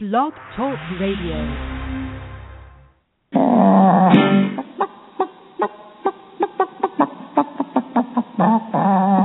Blog Talk Radio.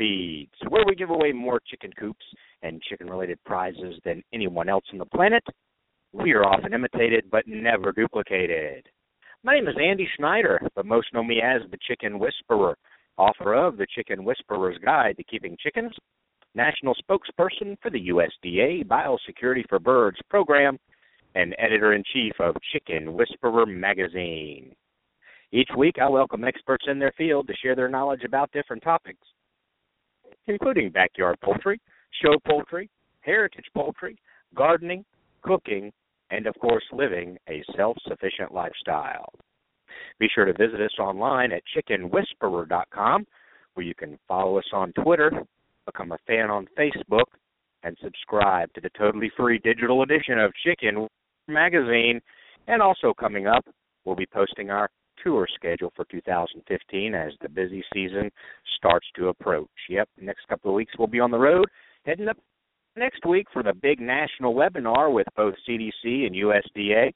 Feeds, where we give away more chicken coops and chicken related prizes than anyone else on the planet. We are often imitated but never duplicated. My name is Andy Schneider, but most know me as the Chicken Whisperer, author of the Chicken Whisperer's Guide to Keeping Chickens, national spokesperson for the USDA Biosecurity for Birds program, and editor in chief of Chicken Whisperer magazine. Each week, I welcome experts in their field to share their knowledge about different topics, including backyard poultry, show poultry, heritage poultry, gardening, cooking, and of course, living a self sufficient lifestyle. Be sure to visit us online at chickenwhisperer.com, where you can follow us on Twitter, become a fan on Facebook, and subscribe to the totally free digital edition of Chicken Magazine. And also coming up, we'll be posting our tour schedule for 2015 as the busy season starts to approach. Yep, next couple of weeks we'll be on the road, heading up next week for the big national webinar with both CDC and USDA.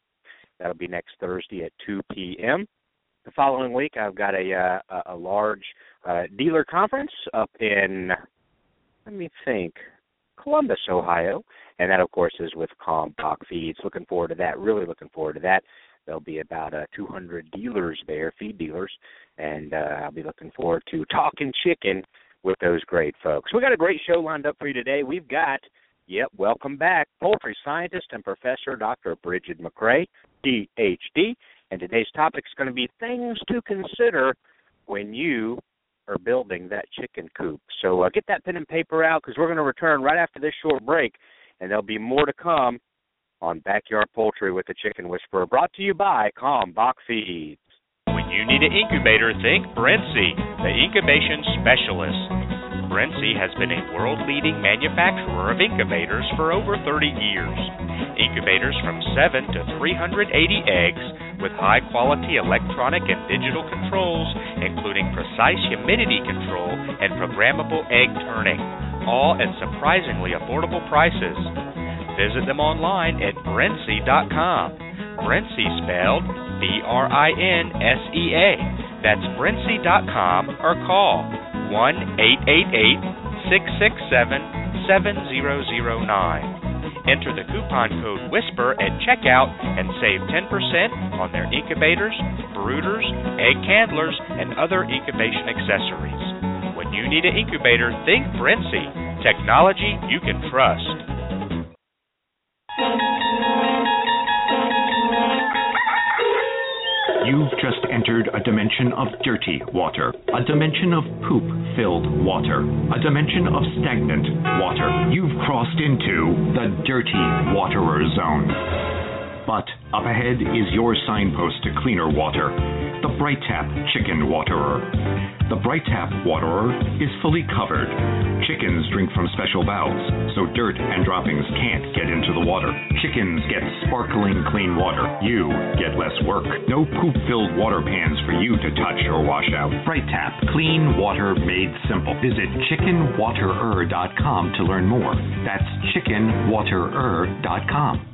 That'll be next Thursday at 2 p.m. The following week, I've got a uh, a large uh, dealer conference up in, let me think, Columbus, Ohio, and that of course is with Kalmbach Feeds. Looking forward to that. Really looking forward to that. There'll be about uh, 200 dealers there, feed dealers, and uh, I'll be looking forward to talking chicken with those great folks. We got a great show lined up for you today. We've got, yep, welcome back, poultry scientist and professor Dr. Brigid McCrea, PhD, and today's topic is going to be things to consider when you are building that chicken coop. So uh, get that pen and paper out because we're going to return right after this short break, and there'll be more to come on Backyard Poultry with the Chicken Whisperer, brought to you by Kalmbach Feeds. When you need an incubator, think Brinsea, the incubation specialist. Brinsea has been a world leading manufacturer of incubators for over 30 years. Incubators from 7 to 380 eggs with high quality electronic and digital controls, including precise humidity control and programmable egg turning, all at surprisingly affordable prices. Visit them online at Brinsea.com. Brinsea spelled B R I N S E A. That's Brinsea.com or call 1 888 667 7009. Enter the coupon code WHISPER at checkout and save 10% on their incubators, brooders, egg candlers, and other incubation accessories. When you need an incubator, think Brinsea. Technology you can trust. You've just entered a dimension of dirty water, a dimension of poop filled water, a dimension of stagnant water. You've crossed into the dirty waterer zone. But up ahead is your signpost to cleaner water, the Bright Tap Chicken Waterer. The Bright Tap Waterer is fully covered. Chickens drink from special valves, so dirt and droppings can't get into the water. Chickens get sparkling clean water. You get less work. No poop filled water pans for you to touch or wash out. Bright Tap, clean water made simple. Visit chickenwaterer.com to learn more. That's chickenwaterer.com.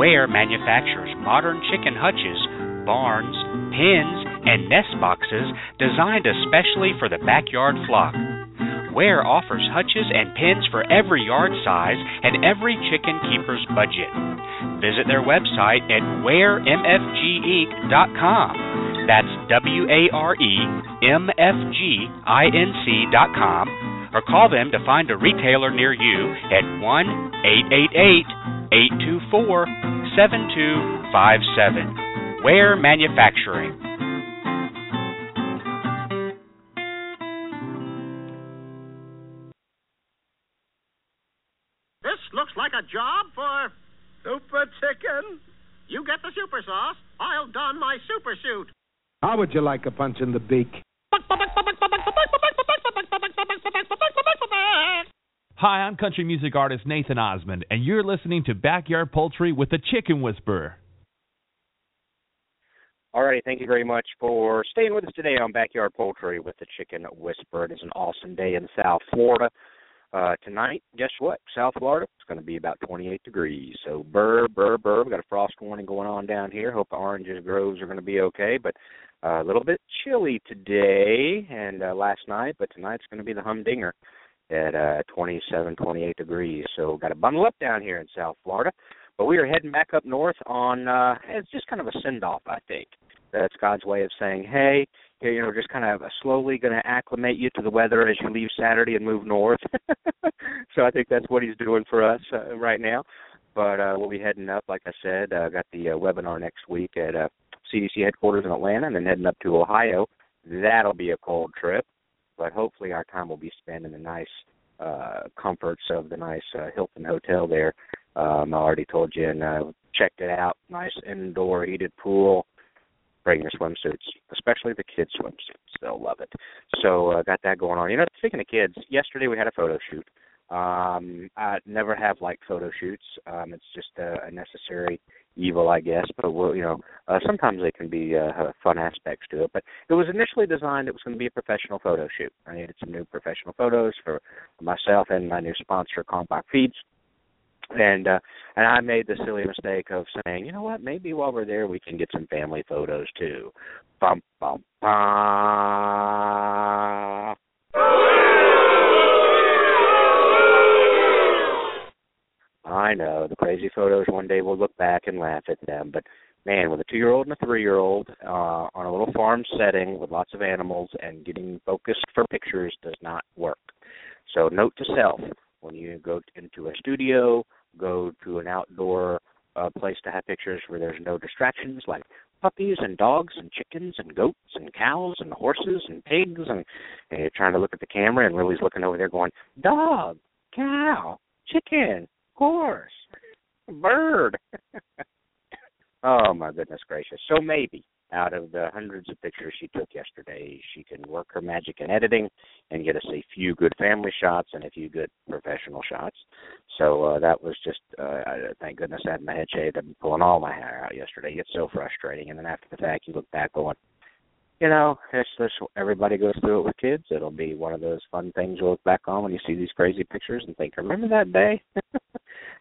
Ware manufactures modern chicken hutches, barns, pens, and nest boxes designed especially for the backyard flock. Ware offers hutches and pens for every yard size and every chicken keeper's budget. Visit their website at waremfginc.com. That's W A R E M F G I N C.com or call them to find a retailer near you at 1 888 824 7257. Ware Manufacturing. This looks like a job for. Super chicken? You get the super sauce. I'll don my super suit. How would you like a punch in the beak? Hi, I'm country music artist Nathan Osmond, and you're listening to Backyard Poultry with the Chicken Whisperer. All righty, thank you very much for staying with us today on Backyard Poultry with the Chicken Whisperer. It is an awesome day in South Florida. Uh, tonight, guess what? South Florida, it's going to be about 28 degrees. So, burr, burr, burr. We've got a frost warning going on down here. Hope the oranges groves are going to be okay. But uh, a little bit chilly today and uh, last night, but tonight's going to be the humdinger at uh, 27, 28 degrees. So, got to bundle up down here in South Florida. But we are heading back up north on, uh, it's just kind of a send off, I think. That's God's way of saying, hey, you know, just kind of slowly going to acclimate you to the weather as you leave Saturday and move north. so I think that's what he's doing for us uh, right now. But uh, we'll be heading up, like I said. Uh, got the uh, webinar next week at uh, CDC headquarters in Atlanta, and then heading up to Ohio. That'll be a cold trip, but hopefully our time will be spent in the nice uh, comforts of the nice uh, Hilton Hotel there. Um, I already told you and uh, checked it out. Nice indoor heated pool bring your swimsuits, especially the kids' swimsuits. They'll love it. So uh, got that going on. You know, speaking of kids, yesterday we had a photo shoot. Um, I never have liked photo shoots. Um, it's just a, a necessary evil, I guess. But we'll, you know, uh, sometimes they can be uh, fun aspects to it. But it was initially designed. It was going to be a professional photo shoot. I needed some new professional photos for myself and my new sponsor, Kalmbach Feeds and uh and I made the silly mistake of saying, you know what, maybe while we're there we can get some family photos too. Bum bum bum. I know the crazy photos. One day we'll look back and laugh at them, but man, with a two-year-old and a three-year-old uh, on a little farm setting with lots of animals and getting focused for pictures does not work. So, note to self: when you go into a studio, go to an outdoor uh, place to have pictures where there's no distractions like puppies and dogs and chickens and goats and cows and horses and pigs and, and you're trying to look at the camera and Lily's looking over there going, Dog, cow, chicken, horse, bird. oh my goodness gracious. So maybe out of the hundreds of pictures she took yesterday, she can work her magic in editing and get us a few good family shots and a few good professional shots. So uh, that was just, uh, thank goodness I had my head shaved. I've been pulling all my hair out yesterday. It's so frustrating. And then after the fact, you look back going, you know, it's this. Everybody goes through it with kids. It'll be one of those fun things you look back on when you see these crazy pictures and think, "Remember that day?"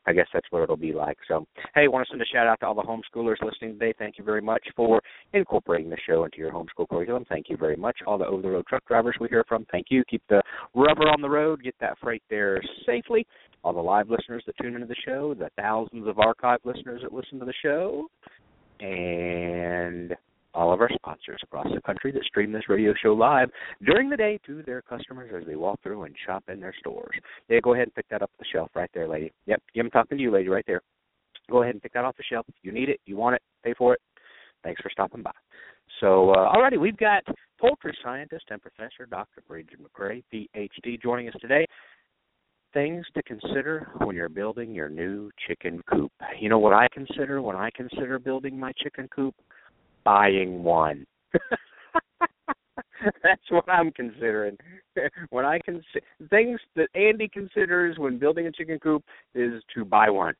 I guess that's what it'll be like. So, hey, want to send a shout out to all the homeschoolers listening today. Thank you very much for incorporating the show into your homeschool curriculum. Thank you very much. All the over the road truck drivers we hear from, thank you. Keep the rubber on the road. Get that freight there safely. All the live listeners that tune into the show, the thousands of archive listeners that listen to the show, and all of our sponsors across the country that stream this radio show live during the day to their customers as they walk through and shop in their stores. Yeah, go ahead and pick that up the shelf right there, lady. Yep, I'm talking to you, lady, right there. Go ahead and pick that off the shelf. You need it, you want it, pay for it. Thanks for stopping by. So, uh, alrighty, we've got poultry scientist and professor Dr. Brigid McCrea, PhD, joining us today. things to consider when you're building your new chicken coop. You know what I consider when I consider building my chicken coop? Buying one. That's what I'm considering. when I can things that Andy considers when building a chicken coop is to buy one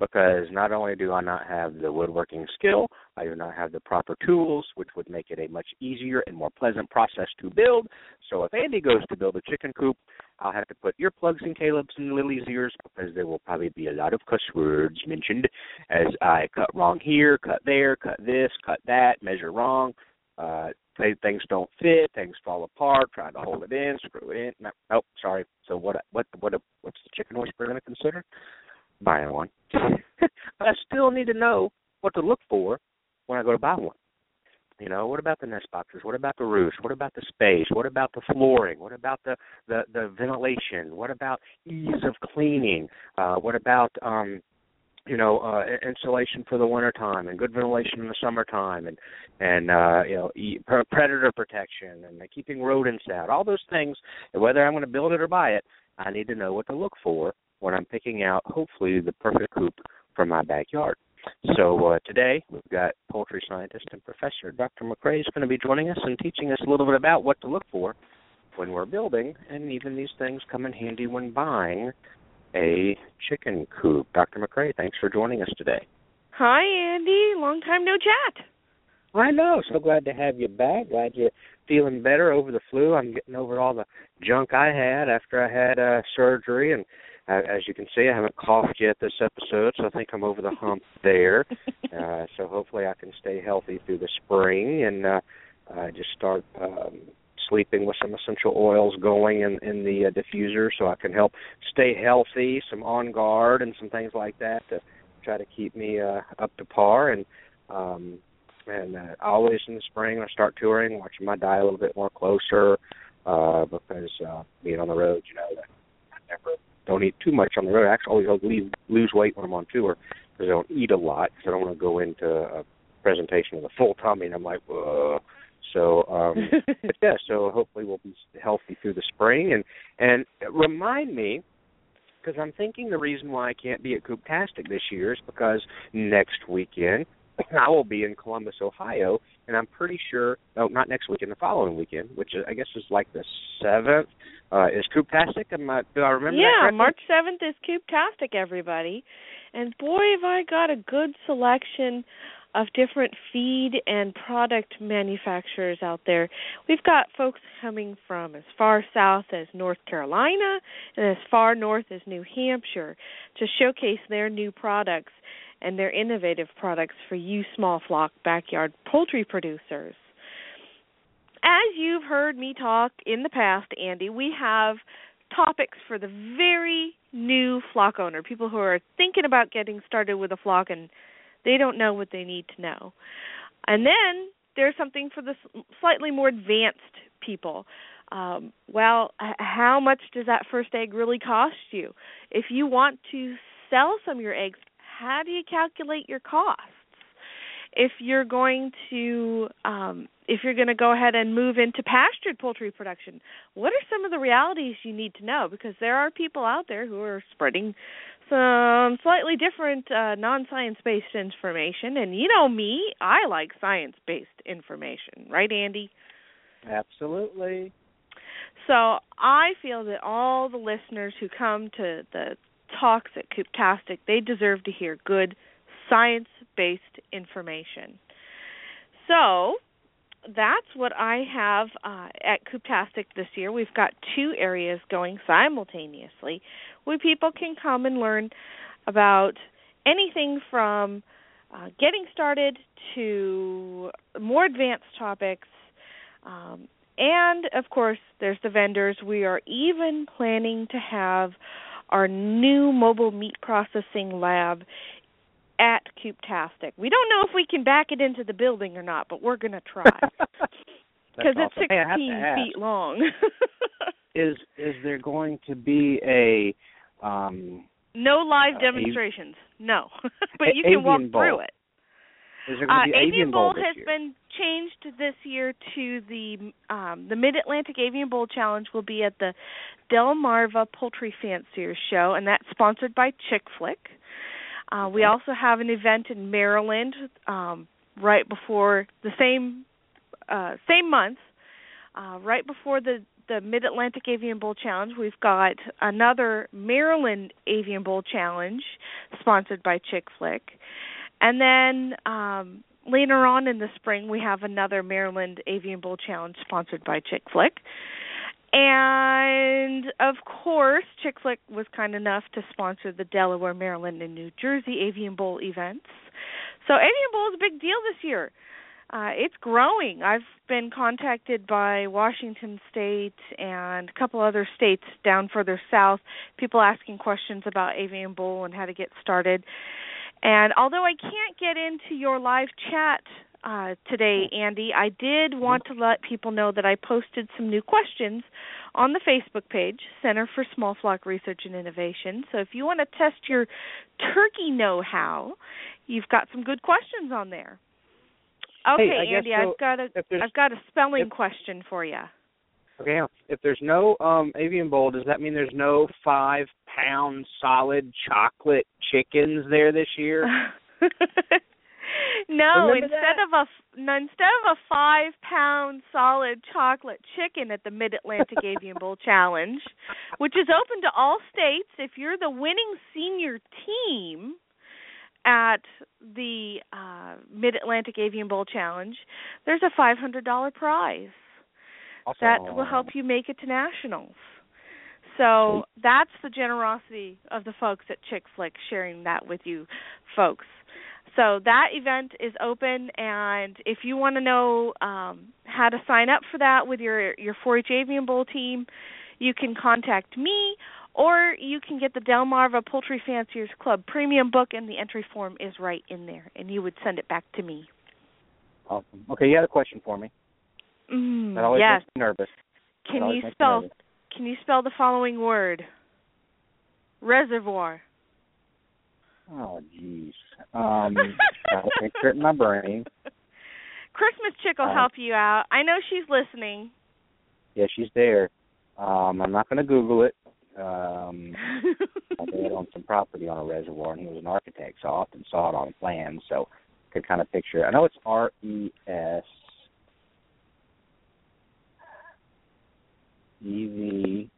because not only do I not have the woodworking skill, I do not have the proper tools, which would make it a much easier and more pleasant process to build. So if Andy goes to build a chicken coop, I'll have to put earplugs in Caleb's and Lily's ears because there will probably be a lot of cuss words mentioned as I cut wrong here, cut there, cut this, cut that, measure wrong. Uh, things don't fit, things fall apart, trying to hold it in, screw it in. No, sorry. So what? What? What? What's the chicken whisperer going to consider? buying one. but I still need to know what to look for when I go to buy one. You know, what about the nest boxes? What about the roofs? What about the space? What about the flooring? What about the the, the ventilation? What about ease of cleaning? Uh, what about um, you know, uh, insulation for the winter time and good ventilation in the summertime and and uh, you know, predator protection and keeping rodents out. All those things. Whether I'm going to build it or buy it, I need to know what to look for when I'm picking out hopefully the perfect coop for my backyard. So uh, today we've got poultry scientist and professor Dr. McCrea is going to be joining us and teaching us a little bit about what to look for when we're building, and even these things come in handy when buying a chicken coop. Dr. McCrea, thanks for joining us today. Hi, Andy. Long time no chat. I know. So glad to have you back. Glad you're feeling better over the flu. I'm getting over all the junk I had after I had uh, surgery and as you can see, I haven't coughed yet this episode, so I think I'm over the hump there. uh, so hopefully, I can stay healthy through the spring and uh, uh, just start um, sleeping with some essential oils going in, in the uh, diffuser, so I can help stay healthy. Some on guard and some things like that to try to keep me uh, up to par. And um, and uh, always in the spring, I start touring, watching my diet a little bit more closer uh, because uh, being on the road, you know, I never don't eat too much on the road. I actually always leave, lose weight when I'm on tour because I don't eat a lot because I don't want to go into a presentation with a full tummy and I'm like, whoa. So, um, but yeah, so hopefully we'll be healthy through the spring and and remind me because I'm thinking the reason why I can't be at Cooptastic this year is because next weekend I will be in Columbus, Ohio, and I'm pretty sure. Oh, not next weekend, the following weekend, which I guess is like the seventh. Uh, is Cooptastic? Am I, do I remember? Yeah, March seventh is Cooptastic, everybody, and boy, have I got a good selection of different feed and product manufacturers out there. We've got folks coming from as far south as North Carolina and as far north as New Hampshire to showcase their new products and their innovative products for you small flock backyard poultry producers. As you've heard me talk in the past, Andy, we have topics for the very new flock owner, people who are thinking about getting started with a flock and they don't know what they need to know. And then there's something for the slightly more advanced people. Um, well, how much does that first egg really cost you? If you want to sell some of your eggs how do you calculate your costs? If you're going to um, if you're going to go ahead and move into pastured poultry production, what are some of the realities you need to know? Because there are people out there who are spreading some slightly different uh, non-science-based information, and you know me, I like science-based information, right, Andy? Absolutely. So I feel that all the listeners who come to the at Cooptastic, they deserve to hear good science based information. So that's what I have uh, at Cooptastic this year. We've got two areas going simultaneously where people can come and learn about anything from uh, getting started to more advanced topics. Um, and of course, there's the vendors. We are even planning to have our new mobile meat processing lab at Cooptastic. We don't know if we can back it into the building or not, but we're going to try because it's awesome. 16 hey, feet long. is is there going to be a um no live demonstrations? Uh, no, but you can walk bowl. through it. Is there going Uh, to be Avian Bowl this has year? been changed this year to the um, the Mid Atlantic Avian Bowl Challenge will be at the Delmarva Poultry Fanciers Show, and that's sponsored by Chick Flick. Uh, we also have an event in Maryland um, right before the same uh, same month, uh, right before the the Mid Atlantic Avian Bowl Challenge. We've got another Maryland Avian Bowl Challenge sponsored by Chick Flick, and then um, later on in the spring we have another Maryland Avian Bowl Challenge sponsored by Chick Flick. And of course, Chick Flick was kind enough to sponsor the Delaware, Maryland, and New Jersey Avian Bowl events. So Avian Bowl is a big deal this year. Uh, it's growing. I've been contacted by Washington State and a couple other states down further south, people asking questions about Avian Bowl and how to get started. And although I can't get into your live chat uh, today, Andy, I did want to let people know that I posted some new questions on the Facebook page, Center for Small Flock Research and Innovation. So if you want to test your turkey know-how, you've got some good questions on there. Okay, Hey, Andy, so I've got a I've got a spelling if- question for you. Okay, if there's no um avian bowl, does that mean there's no five pound solid chocolate chickens there this year? no, Remember instead of a no, instead of a five pound solid chocolate chicken at the Mid Atlantic Avian Bowl Challenge, which is open to all states, if you're the winning senior team at the uh, Mid Atlantic Avian Bowl Challenge, there's a five hundred dollar prize that will help you make it to nationals. So that's the generosity of the folks at Chick Flick sharing that with you folks. So that event is open, and if you want to know um, how to sign up for that with your your 4-H Avian Bowl team, you can contact me, or you can get the Delmarva Poultry Fanciers Club premium book, and the entry form is right in there, and you would send it back to me. Awesome. Okay, you had a question for me. Mm, That always yes. makes me nervous. Can you spell. Can you spell the following word? Reservoir. Oh, jeez. Um, a picture it in my brain. Christmas chick will Uh, help you out. I know she's listening. Yeah, she's there. Um, I'm not going to Google it. Um, my dad owned some property on a reservoir, and he was an architect, so I often saw it on plans, so could kind of picture it. I know it's R E S E V.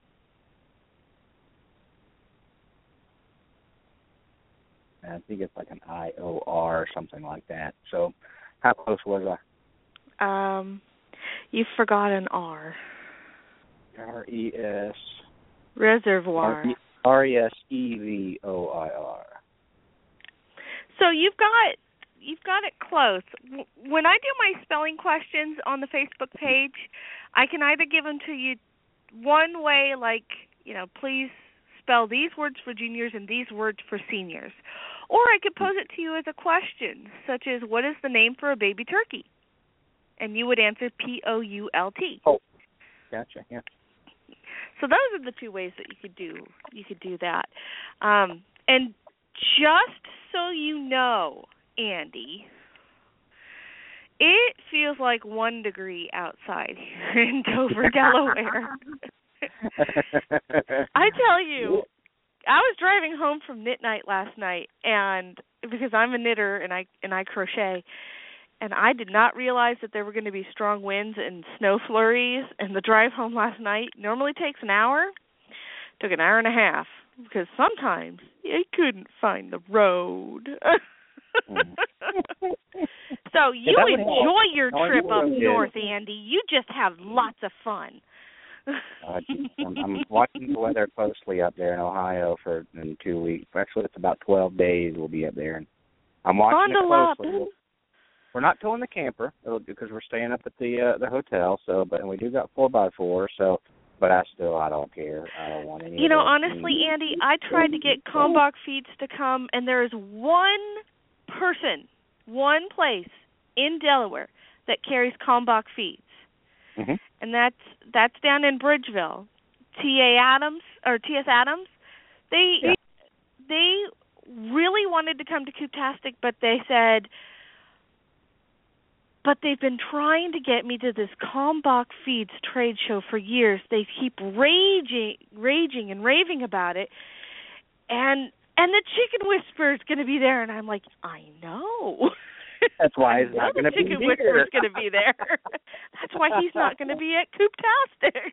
I think it's like an I O R or something like that. So, how close was I? um, you forgot an R. R E S Reservoir. R E S E V O I R. So you've got you've got it close. When I do my spelling questions on the Facebook page, I can either give them to you one way, like you know, please spell these words for juniors and these words for seniors, or I could pose it to you as a question, such as what is the name for a baby turkey, and you would answer P O U L T. Oh, gotcha. Yeah. So those are the two ways that you could do you could do that. Um, and just so you know, Andy, it feels like one degree outside here in Dover, Delaware. I tell you, I was driving home from knit night last night, and because I'm a knitter and I and I crochet, and I did not realize that there were going to be strong winds and snow flurries. And the drive home last night normally takes an hour, took an hour and a half because sometimes I couldn't find the road. Mm. so you enjoy your you trip up north, Andy. You just have lots of fun. Uh, I'm, I'm watching the weather closely up there in Ohio for in two weeks. Actually, it's about 12 days we'll be up there, and I'm watching Bundle it closely. We'll- We're not towing the camper because we're staying up at the uh, the hotel. So, but and we do got four by four. So, but I still I don't care. I don't want any. You know, honestly, Andy, I tried to get Kalmbach Feeds to come, and there is one person, one place in Delaware that carries Kalmbach Feeds, Mhm. and that's that's down in Bridgeville. T. A. Adams or T. S. Adams, they Yeah. they really wanted to come to Cooptastic, but they said but they've been trying to get me to this Kalmbach Feeds trade show for years. They keep raging, raging and raving about it, and and the Chicken Whisperer is going to be there, and I'm like, I know. That's why he's not going to be going to be there. That's why he's not going to be at Cooptastic.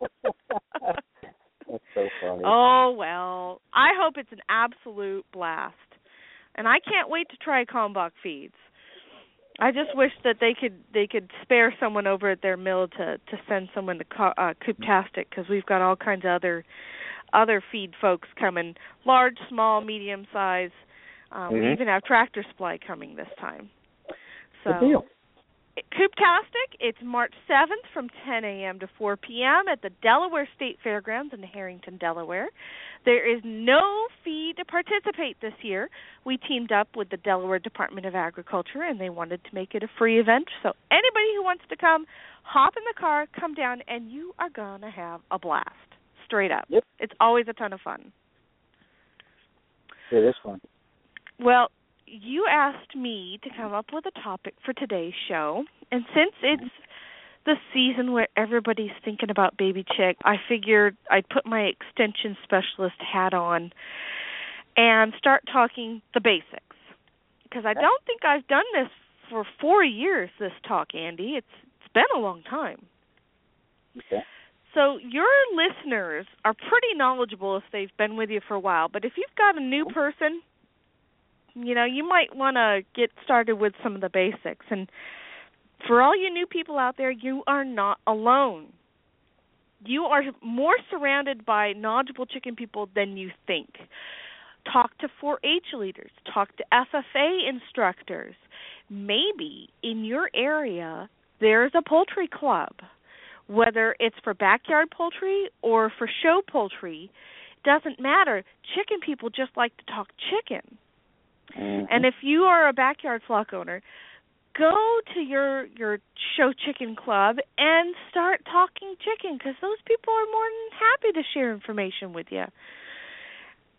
That's so funny. Oh well, I hope it's an absolute blast, and I can't wait to try Kalmbach feeds. I just wish that they could they could spare someone over at their mill to to send someone to uh, Cooptastic because we've got all kinds of other other feed folks coming, large, small, medium size. Um, We Mhm. even have Tractor Supply coming this time. So Good deal. Cooptastic, it's March 7th from 10 a.m. to 4 p.m. at the Delaware State Fairgrounds in Harrington, Delaware. There is no fee to participate this year. We teamed up with the Delaware Department of Agriculture and they wanted to make it a free event. So anybody who wants to come, hop in the car, come down, and you are going to have a blast. Straight up. Yep. It's always a ton of fun. It is fun. Well, you asked me to come up with a topic for today's show, and since it's the season where everybody's thinking about baby chick, I figured I'd put my extension specialist hat on and start talking the basics. Because I don't think I've done this for 4 years this talk, Andy. It's it's been a long time. Okay. So your listeners are pretty knowledgeable if they've been with you for a while, but if you've got a new person, you know, you might want to get started with some of the basics. And for all you new people out there, you are not alone. You are more surrounded by knowledgeable chicken people than you think. Talk to 4-H leaders, talk to FFA instructors. Maybe in your area there's a poultry club whether it's for backyard poultry or for show poultry, doesn't matter. Chicken people just like to talk chicken. Mhm. And if you are a backyard flock owner, go to your your show chicken club and start talking chicken because those people are more than happy to share information with you.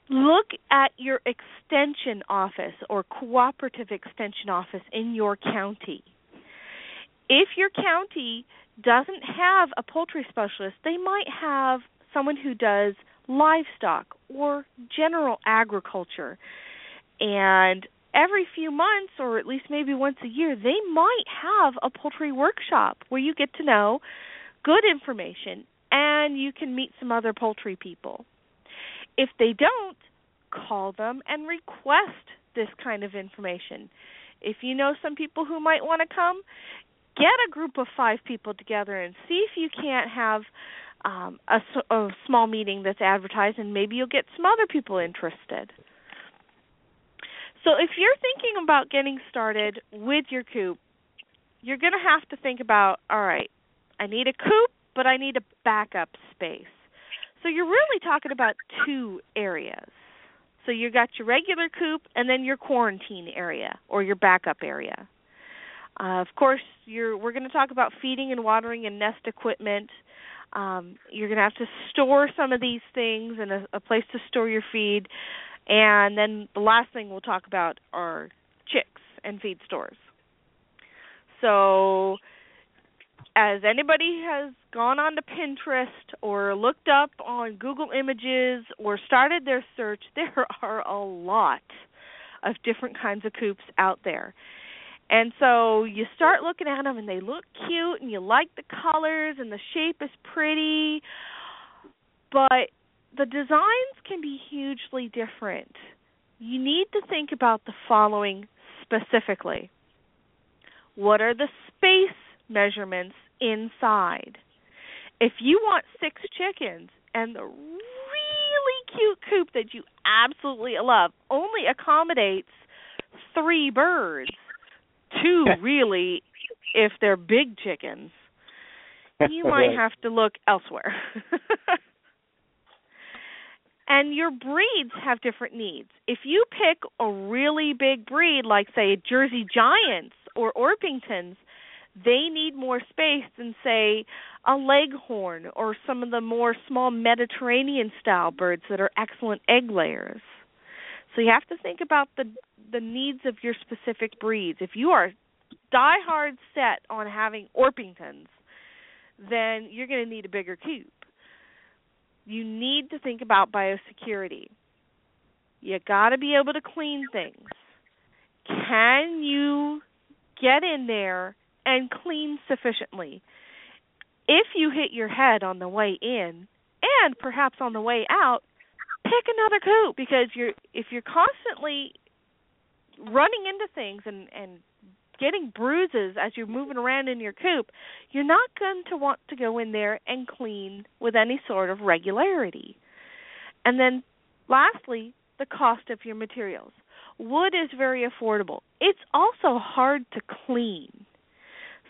Look at your extension office or cooperative extension office in your county. If your county doesn't have a poultry specialist, they might have someone who does livestock or general agriculture. And every few months, or at least maybe once a year, they might have a poultry workshop where you get to know good information and you can meet some other poultry people. If they don't, call them and request this kind of information. If you know some people who might want to come, get a group of five people together and see if you can't have um, a, a small meeting that's advertised, and maybe you'll get some other people interested. So, if you're thinking about getting started with your coop, you're going to have to think about all right, I need a coop, but I need a backup space. So, you're really talking about two areas. So, you got your regular coop and then your quarantine area or your backup area. Uh, of course, you're, we're going to talk about feeding and watering and nest equipment. Um, you're going to have to store some of these things and a, a place to store your feed. And then the last thing we'll talk about are chicks and feed stores. So, as anybody has gone on to Pinterest or looked up on Google Images or started their search, there are a lot of different kinds of coops out there. And so you start looking at them and they look cute and you like the colors and the shape is pretty, but the designs can be hugely different. You need to think about the following specifically. What are the space measurements inside? If you want six chickens and the really cute coop that you absolutely love only accommodates three birds, two really if they're big chickens, you might have to look elsewhere. and your breeds have different needs. If you pick a really big breed like say Jersey Giants or Orpingtons, they need more space than say a leghorn or some of the more small Mediterranean style birds that are excellent egg layers. So you have to think about the the needs of your specific breeds. If you are diehard set on having Orpingtons, then you're going to need a bigger coop. You need to think about biosecurity. You got to be able to clean things. Can you get in there and clean sufficiently? If you hit your head on the way in and perhaps on the way out, pick another coop because you're if you're constantly running into things and and getting bruises as you're moving around in your coop, you're not going to want to go in there and clean with any sort of regularity. And then lastly, the cost of your materials. Wood is very affordable. It's also hard to clean.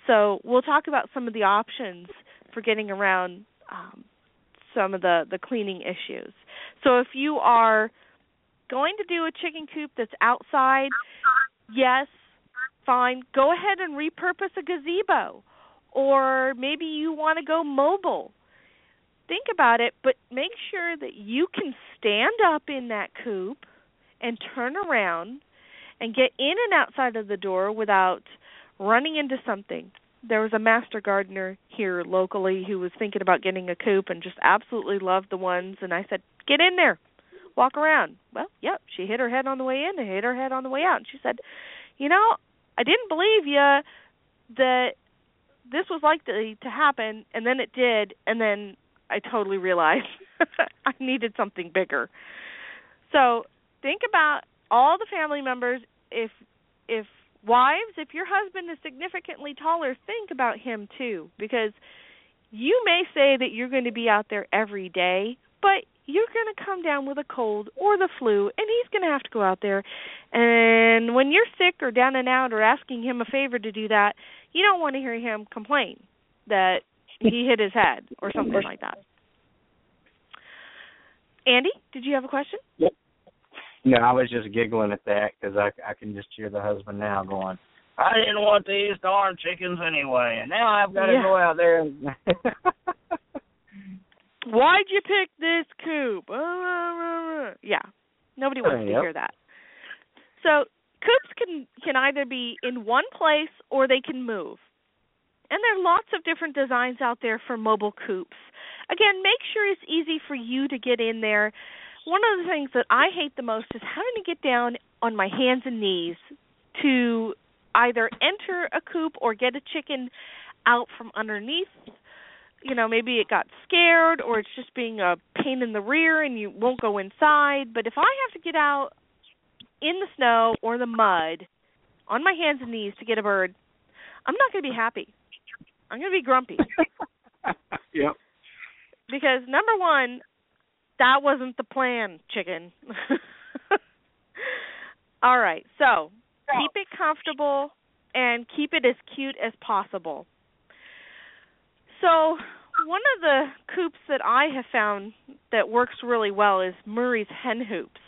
So we'll talk about some of the options for getting around um, some of the the cleaning issues. So if you are going to do a chicken coop that's outside, yes, fine. Go ahead and repurpose a gazebo. Or maybe you want to go mobile. Think about it, but make sure that you can stand up in that coop and turn around and get in and outside of the door without running into something. There was a master gardener here locally who was thinking about getting a coop and just absolutely loved the ones and I said, "Get in there. Walk around." Well, yep, she hit her head on the way in and hit her head on the way out. And she said, "You know, I didn't believe you that this was likely to happen and then it did and then I totally realized I needed something bigger." So, think about all the family members if if wives if your husband is significantly taller think about him too because you may say that you're going to be out there every day but you're going to come down with a cold or the flu and he's going to have to go out there and when you're sick or down and out or asking him a favor to do that you don't want to hear him complain that he hit his head or something like that Andy, did you have a question? Yep. No, I was just giggling at that because I I can just hear the husband now going, "I didn't want these darn chickens anyway, and now I've got to Yeah. go out there." and Why'd you pick this coop? Uh, yeah, nobody wants to Yep. hear that. So coops can can either be in one place or they can move. And there are lots of different designs out there for mobile coops. Again, make sure it's easy for you to get in there. One of the things that I hate the most is having to get down on my hands and knees to either enter a coop or get a chicken out from underneath you know maybe it got scared or it's just being a pain in the rear and you won't go inside. But if i have to get out in the snow or the mud on my hands and knees to get a bird i'm not going to be happy. I'm going to be grumpy. Yep. because number one that wasn't the plan chicken. All right. So keep it comfortable and keep it as cute as possible so one of the coops that I have found that works really well is Murray's hen hoops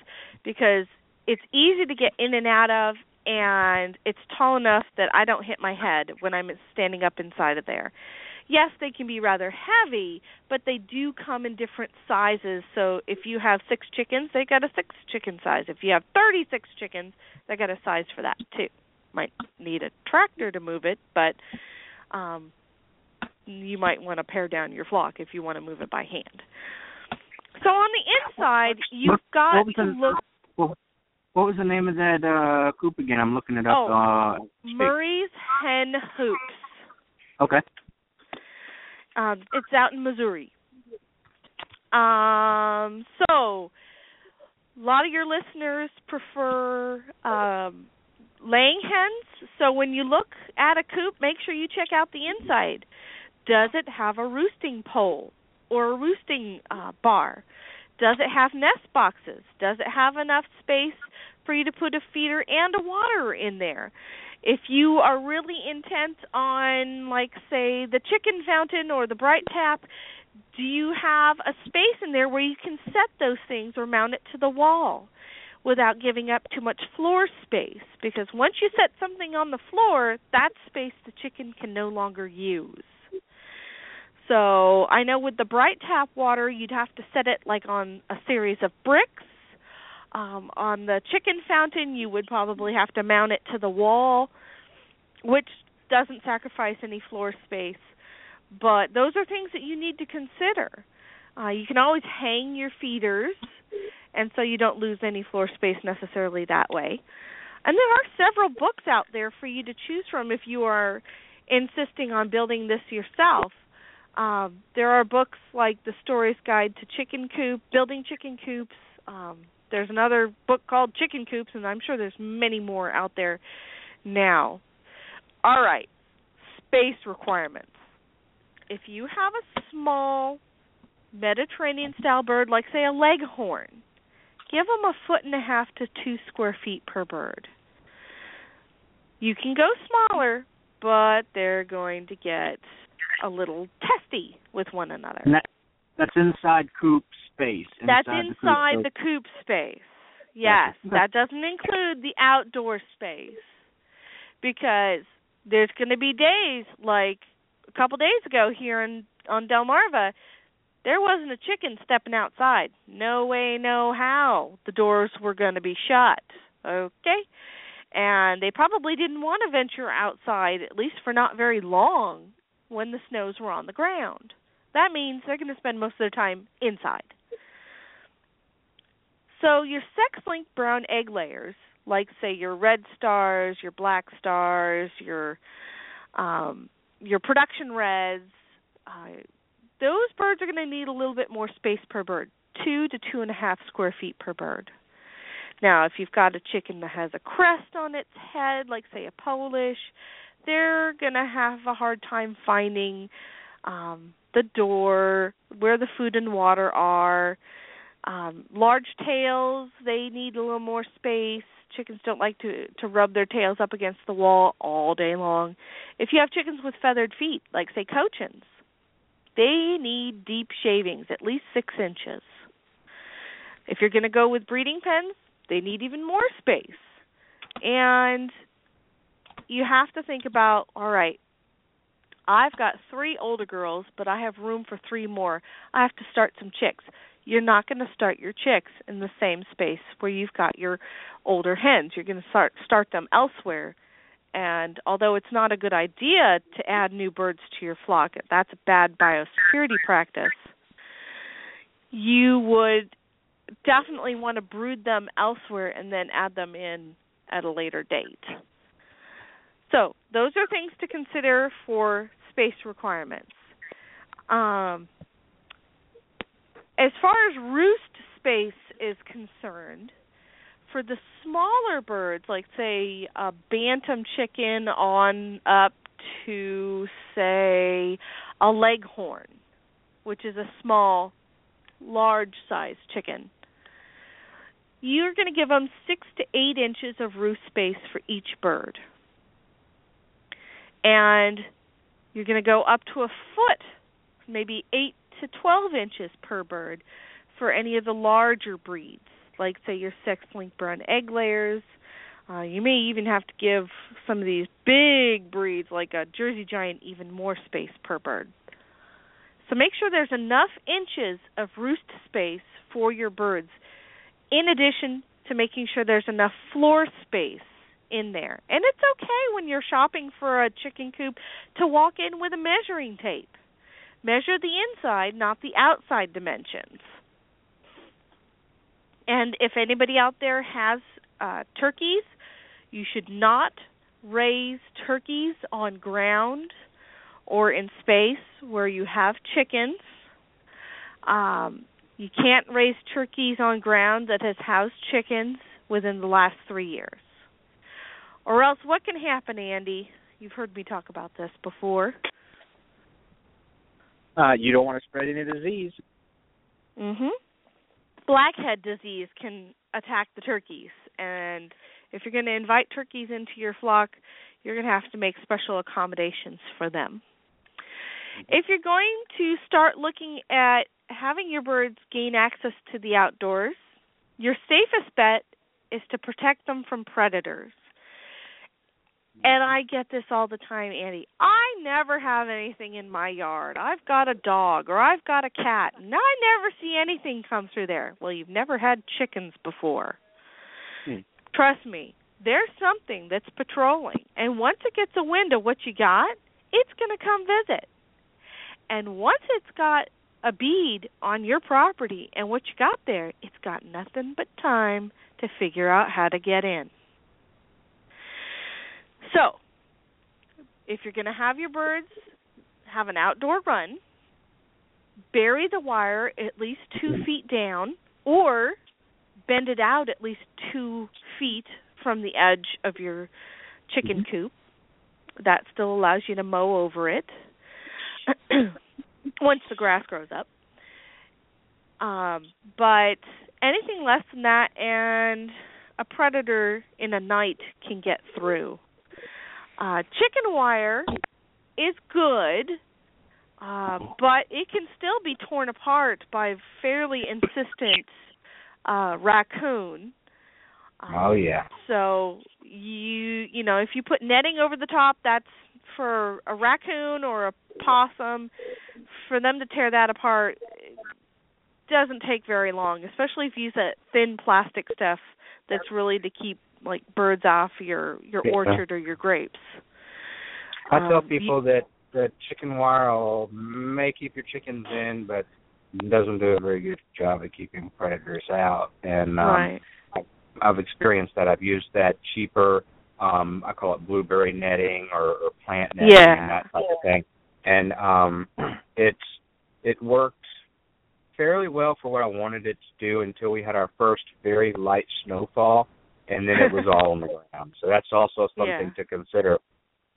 because it's easy to get in and out of and it's tall enough that I don't hit my head when I'm standing up inside of there. Yes, they can be rather heavy, but they do come in different sizes. So if you have 6 chickens, they got a 6 chicken size. If you have 36 chickens, they got a size for that too. Might need a tractor to move it, but um you might want to pare down your flock if you want to move it by hand. So on the inside, you've got what was to the- look What, what was the name of that uh coop again? I'm looking it up. Oh, uh, Murray's Hen Hoops. okay. Um, it's out in Missouri. Um, so a lot of your listeners prefer um, laying hens. So when you look at a coop, make sure you check out the inside. Does it have a roosting pole or a roosting uh, bar? Does it have nest boxes? Does it have enough space for you to put a feeder and a waterer in there? If you are really intent on, like, say, the chicken fountain or the bright tap, do you have a space in there where you can set those things or mount it to the wall without giving up too much floor space? Because once you set something on the floor, that space the chicken can no longer use. So I know with the bright tap water, you'd have to set it like on a series of bricks. Um, on the chicken fountain, you would probably have to mount it to the wall. which doesn't sacrifice any floor space. But those are things that you need to consider. Uh, you can always hang your feeders, and so you don't lose any floor space necessarily that way. And there are several books out there for you to choose from if you are insisting on building this yourself. Um, there are books like The Storey's Guide to Chicken Coop, Building Chicken Coops. Um, there's another book called Chicken Coops, and I'm sure there's many more out there now. All right, space requirements. If you have a small Mediterranean style bird, like say a leghorn, give them a foot and a half to two square feet per bird. You can go smaller, but they're going to get a little testy with one another. That, that's inside coop space. Inside that's the inside coop. the coop space. Yes, that doesn't include the outdoor space. Because there's going to be days like a couple days ago here in on Delmarva, there wasn't a chicken stepping outside. No way, no how. The doors were going to be shut. Okay? And they probably didn't want to venture outside, at least for not very long, when the snows were on the ground. That means they're going to spend most of their time inside. So your sex-linked brown egg layers, like say your red stars, your black stars, your um, your production reds, uh, those birds are going to need a little bit more space per bird, two to two and a half square feet per bird. Now, if you've got a chicken that has a crest on its head, like say a Polish, they're going to have a hard time finding um, the door, where the food and water are. Um, large tails, they need a little more space. Chickens don't like to to rub their tails up against the wall all day long. If you have chickens with feathered feet, like say cochins, they need deep shavings, at least six inches. If you're going to go with breeding pens, they need even more space. And you have to think about all right, I've got three older girls, but I have room for three more. I have to start some chicks. You're not going to start your chicks in the same space where you've got your older hens. You're going to start start them elsewhere. And although it's not a good idea to add new birds to your flock, that's a bad biosecurity practice. You would definitely want to brood them elsewhere and then add them in at a later date. So, those are things to consider for space requirements. Um, as far as roost space is concerned, for the smaller birds, like say a bantam chicken on up to say a leghorn, which is a small, large sized chicken, you're going to give them six to eight inches of roost space for each bird. And you're going to go up to a foot, maybe eight to 12 inches per bird for any of the larger breeds, like say your sex-linked brown egg layers. Uh, you may even have to give some of these big breeds, like a Jersey Giant, even more space per bird. So make sure there's enough inches of roost space for your birds, in addition to making sure there's enough floor space in there. And it's okay when you're shopping for a chicken coop to walk in with a measuring tape. Measure the inside, not the outside dimensions. And if anybody out there has uh, turkeys, you should not raise turkeys on ground or in space where you have chickens. Um, you can't raise turkeys on ground that has housed chickens within the last three years. Or else, what can happen, Andy? You've heard me talk about this before. Uh, you don't want to spread any disease. Mhm. Blackhead disease can attack the turkeys, and if you're going to invite turkeys into your flock, you're going to have to make special accommodations for them. If you're going to start looking at having your birds gain access to the outdoors, your safest bet is to protect them from predators. And I get this all the time, Andy. I never have anything in my yard. I've got a dog or I've got a cat, and I never see anything come through there. Well, you've never had chickens before. Hmm. Trust me, there's something that's patrolling. And once it gets a wind of what you got, it's going to come visit. And once it's got a bead on your property and what you got there, it's got nothing but time to figure out how to get in. So, if you're going to have your birds have an outdoor run, bury the wire at least two feet down or bend it out at least two feet from the edge of your chicken mm-hmm. coop. That still allows you to mow over it once the grass grows up. Um, but anything less than that, and a predator in a night can get through. Uh, chicken wire is good, uh, but it can still be torn apart by fairly insistent uh, raccoon. Um, oh yeah. So you you know if you put netting over the top, that's for a raccoon or a possum. For them to tear that apart doesn't take very long, especially if you use that thin plastic stuff that's really to keep like birds off your your yeah. orchard or your grapes. I tell um, people you, that that chicken wire will may keep your chickens in, but doesn't do a very good job of keeping predators out. And um, right. I've experienced that. I've used that cheaper. Um, I call it blueberry netting or, or plant netting yeah. and that type of thing. And um, it's it worked fairly well for what I wanted it to do until we had our first very light snowfall, and then it was all on the ground. So that's also something yeah. to consider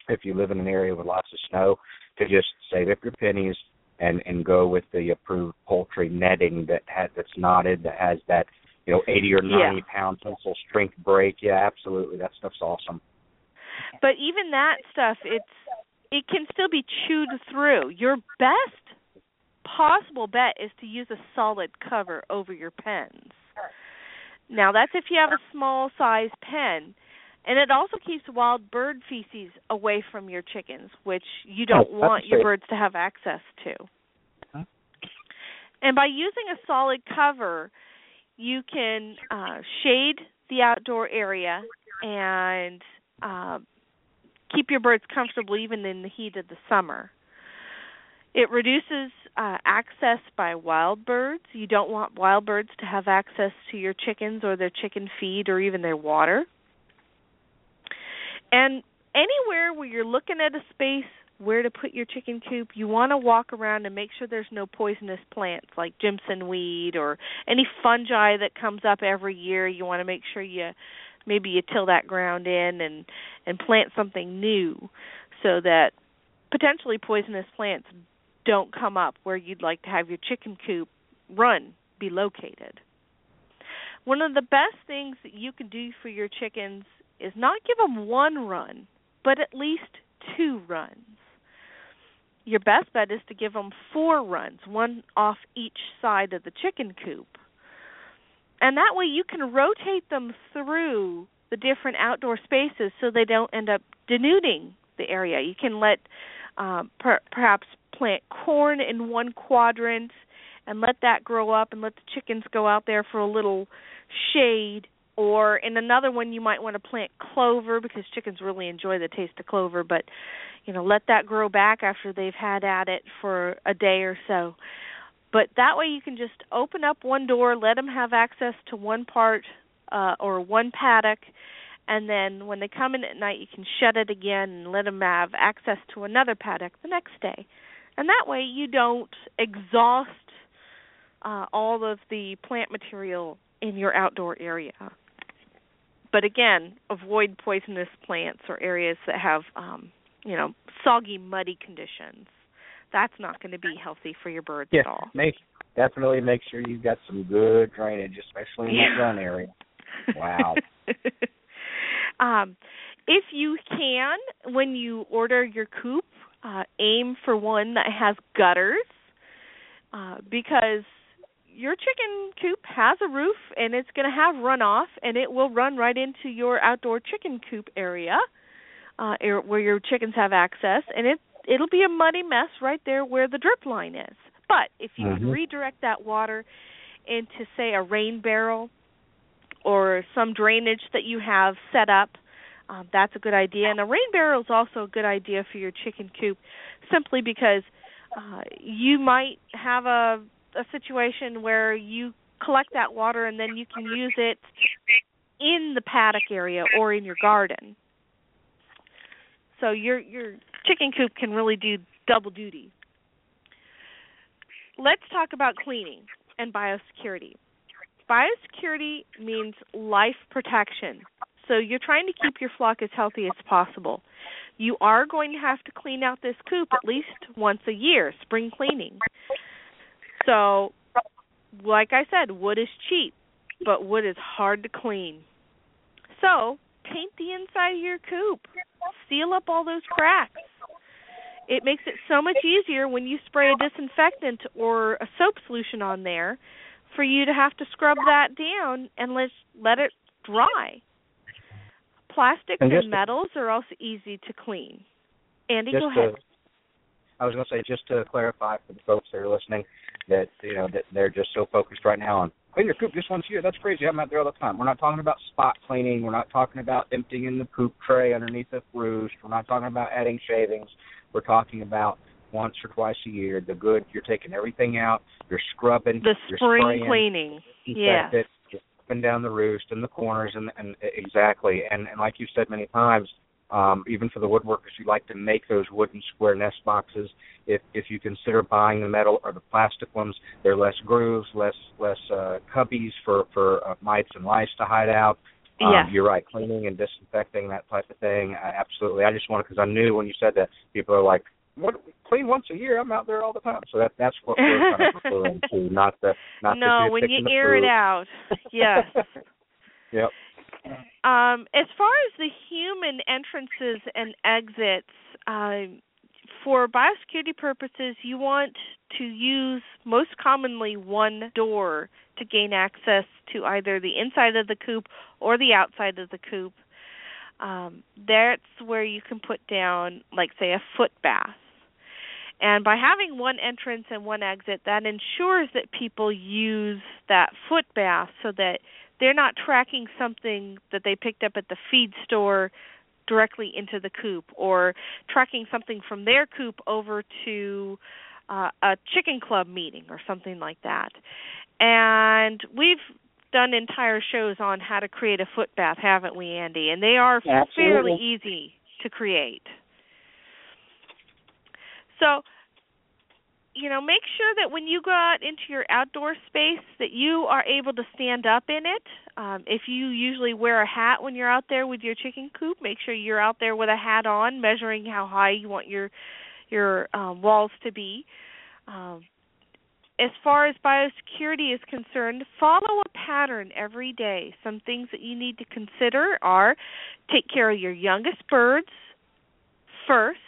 if you live in an area with lots of snow to just save up your pennies and and go with the approved poultry netting that has that's knotted that has that you know 80 or 90 yeah. pound tensile strength break. Yeah, absolutely, that stuff's awesome. But even that stuff, it's it can still be chewed through. Your best possible bet is to use a solid cover over your pens. Now that's if you have a small size pen. And it also keeps wild bird feces away from your chickens, which you don't oh, want your birds to have access to. Huh? And by using a solid cover, you can uh, shade the outdoor area and uh, keep your birds comfortable even in the heat of the summer. It reduces uh, access by wild birds. You don't want wild birds to have access to your chickens or their chicken feed or even their water. And anywhere where you're looking at a space where to put your chicken coop, you want to walk around and make sure there's no poisonous plants like Jimson weed or any fungi that comes up every year. You want to make sure you maybe you till that ground in and and plant something new so that potentially poisonous plants don't come up where you'd like to have your chicken coop run be located. One of the best things that you can do for your chickens is not give them one run, but at least two runs. Your best bet is to give them four runs, one off each side of the chicken coop. And that way you can rotate them through the different outdoor spaces so they don't end up denuding the area. You can let um, per- perhaps plant corn in one quadrant and let that grow up and let the chickens go out there for a little shade. Or in another one you might want to plant clover because chickens really enjoy the taste of clover but you know let that grow back after they've had at it for a day or so. But that way you can just open up one door let them have access to one part uh or one paddock and then when they come in at night you can shut it again and let them have access to another paddock the next day and that way you don't exhaust uh, all of the plant material in your outdoor area but again, avoid poisonous plants or areas that have um, you know, soggy, muddy conditions. That's not going to be healthy for your birds at all. Make definitely make sure you've got some good drainage, especially in yeah. that run area. Wow. um, if you can, when you order your coop, uh, aim for one that has gutters, uh, because your chicken coop has a roof and it's going to have runoff and it will run right into your outdoor chicken coop area uh where your chickens have access and it it'll be a muddy mess right there where the drip line is but if you mm-hmm. redirect that water into say a rain barrel or some drainage that you have set up. Um, that's a good idea. And a rain barrel is also a good idea for your chicken coop, simply because uh, you might have a a situation where you collect that water and then you can use it in the paddock area or in your garden. So your your chicken coop can really do double duty. Let's talk about cleaning and biosecurity. Biosecurity means life protection. So you're trying to keep your flock as healthy as possible. You are going to have to clean out this coop at least once a year, spring cleaning. So, like I said, wood is cheap, but wood is hard to clean. So, paint the inside of your coop. Seal up all those cracks. It makes it so much easier when you spray a disinfectant or a soap solution on there for you to have to scrub that down and let let it dry. Plastics and, and metals are also easy to clean. Andy, go ahead. To, I was going to say just to clarify for the folks that are listening that you know that they're just so focused right now on clean your coop just once a year. That's crazy. I'm out there all the time. We're not talking about spot cleaning. We're not talking about emptying the poop tray underneath the roost. We're not talking about adding shavings. We're talking about once or twice a year. The good, you're taking everything out. You're scrubbing. The you're spring spraying, cleaning. Yeah. It, and down the roost and the corners and and exactly and and like you said many times um, even for the woodworkers who like to make those wooden square nest boxes, if if you consider buying the metal or the plastic ones, they're less grooves, less less uh, cubbies for for uh, mites and lice to hide out. Um, yes. You're right, cleaning and disinfecting that type of thing. Uh, absolutely. I just wanted because I knew when you said that people are like, "What? Clean once a year? I'm out there all the time." So that that's what we're kind of referring to, not the not no when you air it out. Yes. yep. Um, as far as the human entrances and exits, um, for biosecurity purposes, you want to use most commonly one door to gain access to either the inside of the coop or the outside of the coop. Um, that's where you can put down, like, say, a foot bath. And by having one entrance and one exit, that ensures that people use that foot bath so that they're not tracking something that they picked up at the feed store directly into the coop or tracking something from their coop over to uh, a chicken club meeting or something like that. And we've done entire shows on how to create a foot bath, haven't we, Andy? And they are Absolutely. fairly easy to create. So you know make sure that when you go out into your outdoor space that you are able to stand up in it um, if you usually wear a hat when you're out there with your chicken coop make sure you're out there with a hat on measuring how high you want your your um, walls to be um, as far as biosecurity is concerned, follow a pattern every day. Some things that you need to consider are take care of your youngest birds first,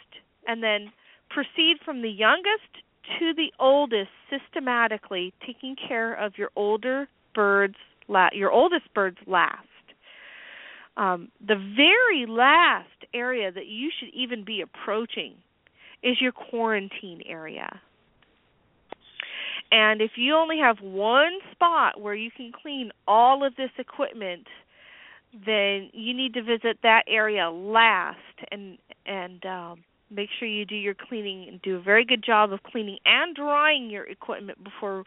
and then proceed from the youngest to the oldest systematically, taking care of your older birds, la- your oldest birds last. Um, the very last area that you should even be approaching is your quarantine area. And if you only have one spot where you can clean all of this equipment, then you need to visit that area last and and um, make sure you do your cleaning and do a very good job of cleaning and drying your equipment before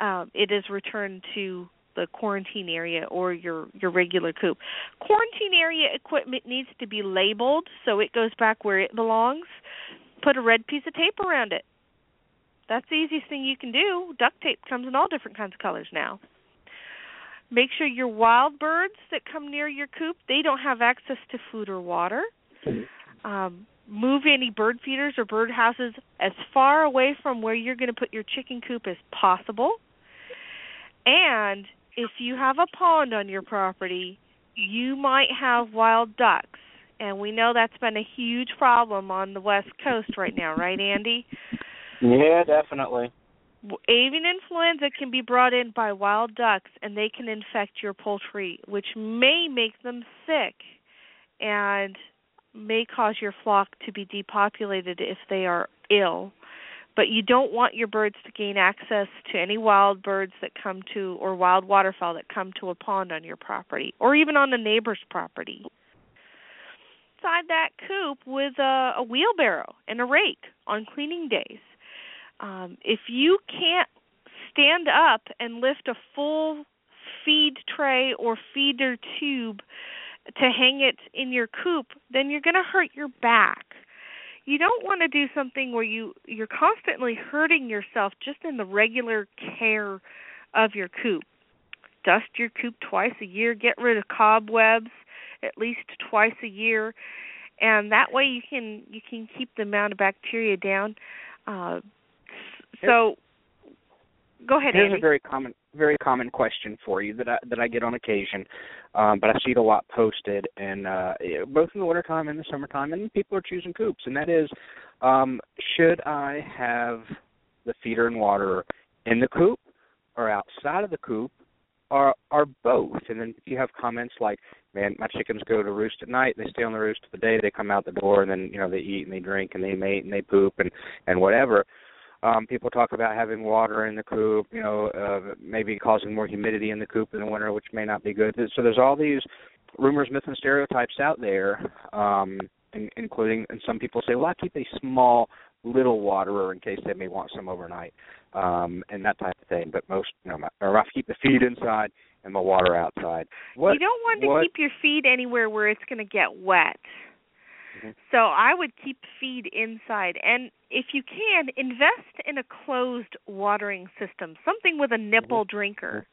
um, it is returned to the quarantine area or your your regular coop. Quarantine area equipment needs to be labeled so it goes back where it belongs. Put a red piece of tape around it. That's the easiest thing you can do. Duct tape comes in all different kinds of colors now. Make sure your wild birds that come near your coop, they don't have access to food or water. Um, move any bird feeders or bird houses as far away from where you're going to put your chicken coop as possible. And if you have a pond on your property, you might have wild ducks. And we know that's been a huge problem on the West Coast right now, right, Andy? Yeah, definitely. Avian influenza can be brought in by wild ducks and they can infect your poultry, which may make them sick. And may cause your flock to be depopulated if they are ill but you don't want your birds to gain access to any wild birds that come to or wild waterfowl that come to a pond on your property or even on a neighbor's property. Side that coop with a, a wheelbarrow and a rake on cleaning days. Um, if you can't stand up and lift a full feed tray or feeder tube to hang it in your coop, then you're going to hurt your back. You don't want to do something where you you're constantly hurting yourself just in the regular care of your coop. Dust your coop twice a year, get rid of cobwebs at least twice a year, and that way you can you can keep the amount of bacteria down. Uh, so go ahead. Here's Andy. a very common very common question for you that I that I get on occasion, um, but I see it a lot posted, and uh, both in the wintertime and the summertime, and people are choosing coops, and that is, um, should I have the feeder and water in the coop or outside of the coop, or or both? And then you have comments like, "Man, my chickens go to roost at night. They stay on the roost for the day. They come out the door, and then you know they eat and they drink and they mate and they poop and and whatever." Um, people talk about having water in the coop, you know, uh, maybe causing more humidity in the coop in the winter, which may not be good. So there's all these rumors, myths, and stereotypes out there, um, in, including, and some people say, well, I keep a small little waterer in case they may want some overnight, um, and that type of thing. But most, you know, my, or I keep the feed inside and the water outside. What, you don't want to what, keep your feed anywhere where it's going to get wet. Mhm. So I would keep feed inside and if you can invest in a closed watering system, something with a nipple drinker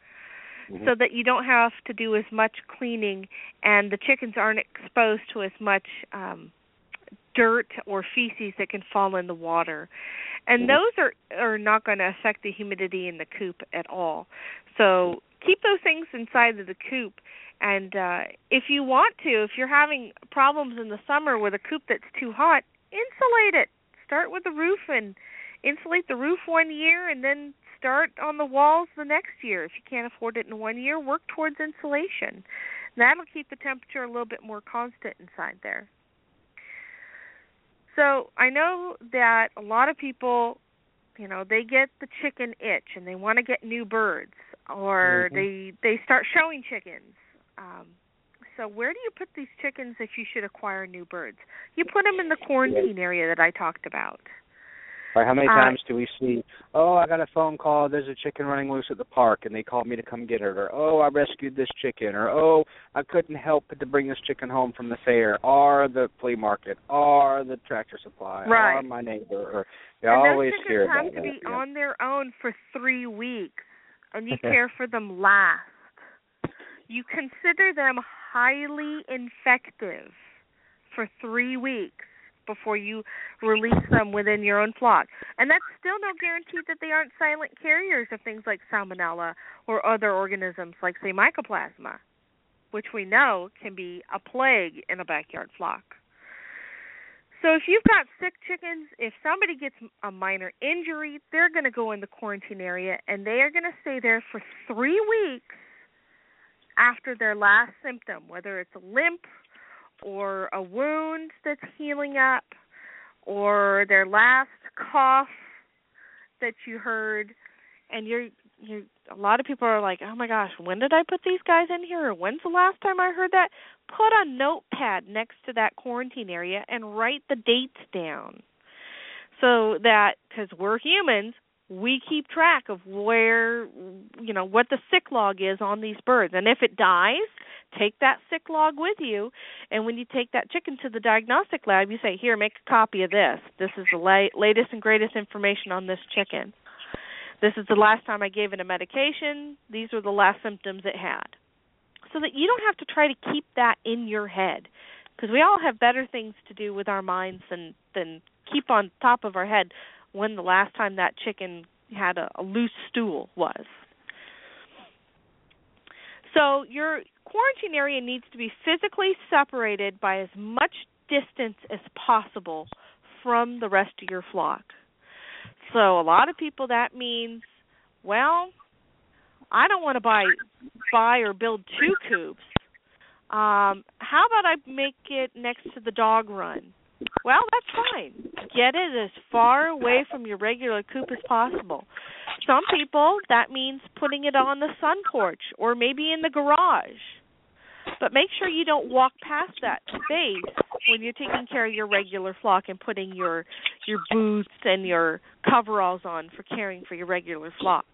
Mhm. so that you don't have to do as much cleaning and the chickens aren't exposed to as much um dirt or feces that can fall in the water. And Mhm. those are are not going to affect the humidity in the coop at all. So keep those things inside of the coop and uh if you want to, if you're having problems in the summer with a coop that's too hot, insulate it. Start with the roof and insulate the roof one year and then start on the walls the next year. If you can't afford it in one year, work towards insulation. That'll keep the temperature a little bit more constant inside there. So I know that a lot of people, you know, they get the chicken itch and they want to get new birds, or Mhm. they they start showing chickens. Um, so where do you put these chickens if you should acquire new birds? You put them in the quarantine area that I talked about. Right, how many Uh, times do we see, oh, I got a phone call, there's a chicken running loose at the park, and they called me to come get it, or oh, I rescued this chicken, or oh, I couldn't help but to bring this chicken home from the fair, or the flea market, or the tractor supply, Right. or my neighbor, or and always those chickens have to that. be yeah. on their own for three weeks, and you care for them last. You consider them highly infective for three weeks before you release them within your own flock. And that's still no guarantee that they aren't silent carriers of things like salmonella or other organisms like, say, mycoplasma, which we know can be a plague in a backyard flock. So if you've got sick chickens, if somebody gets a minor injury, they're going to go in the quarantine area and they are going to stay there for 3 weeks after their last symptom, whether it's a limp or a wound that's healing up or their last cough that you heard and you're you a lot of people are like, "Oh my gosh, when did I put these guys in here? Or when's the last time I heard that?" Put a notepad next to that quarantine area and write the dates down. So that cuz we're humans, we keep track of where you know what the sick log is on these birds. And if it dies, take that sick log with you and when you take that chicken to the diagnostic lab, you say, "Here, make a copy of this. This is the la- latest and greatest information on this chicken." This is the last time I gave it a medication. These were the last symptoms it had. So that you don't have to try to keep that in your head because we all have better things to do with our minds than than keep on top of our head when the last time that chicken had a, a loose stool was. So your quarantine area needs to be physically separated by as much distance as possible from the rest of your flock. So a lot of people that means, well, I don't want to buy buy or build two coops. Um, how about I make it next to the dog run? Well, that's fine. Get it as far away from your regular coop as possible. Some people that means putting it on the sun porch or maybe in the garage. But make sure you don't walk past that space when you're taking care of your regular flock and putting your your boots and your coveralls on for caring for your regular flock.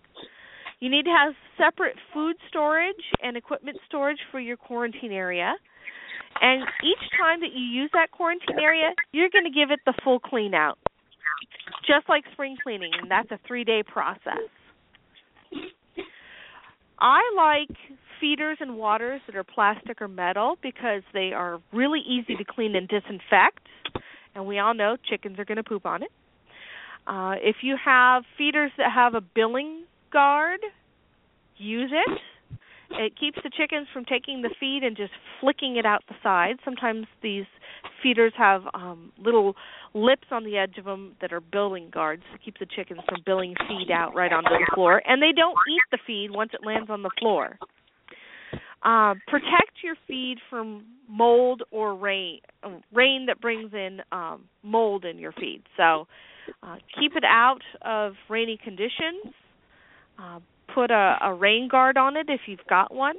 You need to have separate food storage and equipment storage for your quarantine area. And each time that you use that quarantine area, you're going to give it the full clean out. Just like spring cleaning, and that's a 3-day process. I like feeders and waters that are plastic or metal because they are really easy to clean and disinfect. And we all know chickens are going to poop on it. Uh, if you have feeders that have a billing guard, use it. It keeps the chickens from taking the feed and just flicking it out the side. Sometimes these feeders have um little lips on the edge of them that are billing guards to keep the chickens from billing feed out right onto the floor. And they don't eat the feed once it lands on the floor. Uh, protect your feed from mold or rain, rain that brings in um, mold in your feed. So uh, keep it out of rainy conditions. Uh, put a, a rain guard on it if you've got one.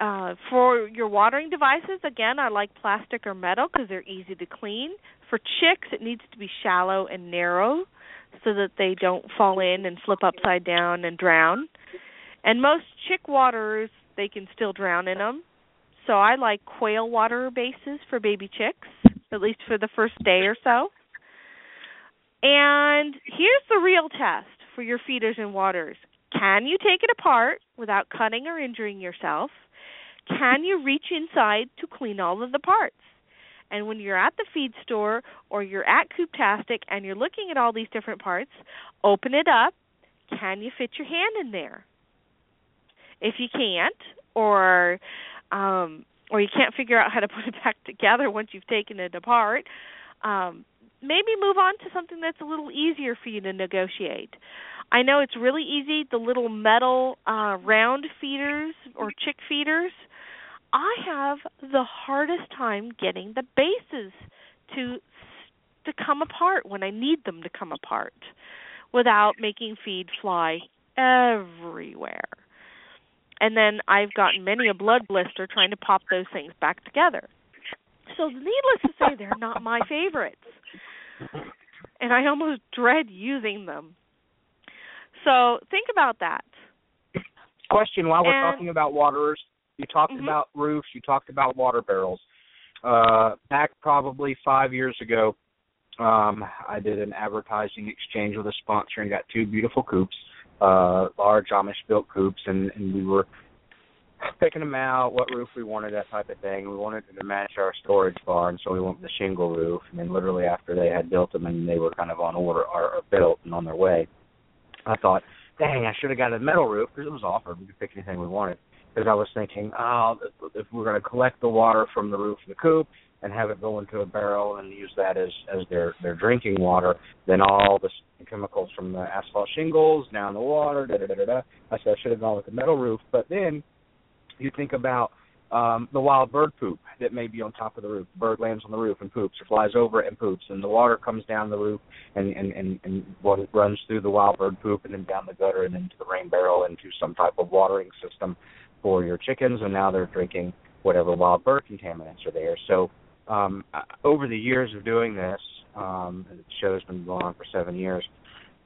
Uh, for your watering devices, again, I like plastic or metal because they're easy to clean. For chicks, it needs to be shallow and narrow so that they don't fall in and flip upside down and drown. And most chick waterers, they can still drown in them. So I like quail water bases for baby chicks, at least for the first day or so. And here's the real test for your feeders and waters. Can you take it apart without cutting or injuring yourself? Can you reach inside to clean all of the parts? And when you're at the feed store or you're at Cooptastic and you're looking at all these different parts, open it up. Can you fit your hand in there? If you can't, or um, or you can't figure out how to put it back together once you've taken it apart, um, maybe move on to something that's a little easier for you to negotiate. I know it's really easy, the little metal uh, round feeders or chick feeders. I have the hardest time getting the bases to to come apart when I need them to come apart without making feed fly everywhere. And then I've gotten many a blood blister trying to pop those things back together. So needless to say they're not my favorites. And I almost dread using them. So think about that. Question while we're And- talking about waterers, you talked Mhm. about roofs, you talked about water barrels. Uh back probably five years ago, um, I did an advertising exchange with a sponsor and got two beautiful coops, uh large Amish built coops and, and we were picking them out, what roof we wanted, that type of thing. We wanted to match our storage barn, so we went with the shingle roof. And then literally after they had built them and they were kind of on order or, or built and on their way, I thought, dang, I should have got a metal roof because it was offered. We could pick anything we wanted. Because I was thinking, oh, if we're going to collect the water from the roof of the coop and have it go into a barrel and use that as as their their drinking water, then all the chemicals from the asphalt shingles down the water, da da da da. I said I should have gone with the metal roof, but then you think about um the wild bird poop that may be on top of the roof. The bird lands on the roof and poops, or flies over it and poops, and the water comes down the roof and and and, and what it runs through the wild bird poop and then down the gutter and into the rain barrel into some type of watering system for your chickens, and now they're drinking whatever wild bird contaminants are there. So um uh, over the years of doing this, um the show's been going on for seven years.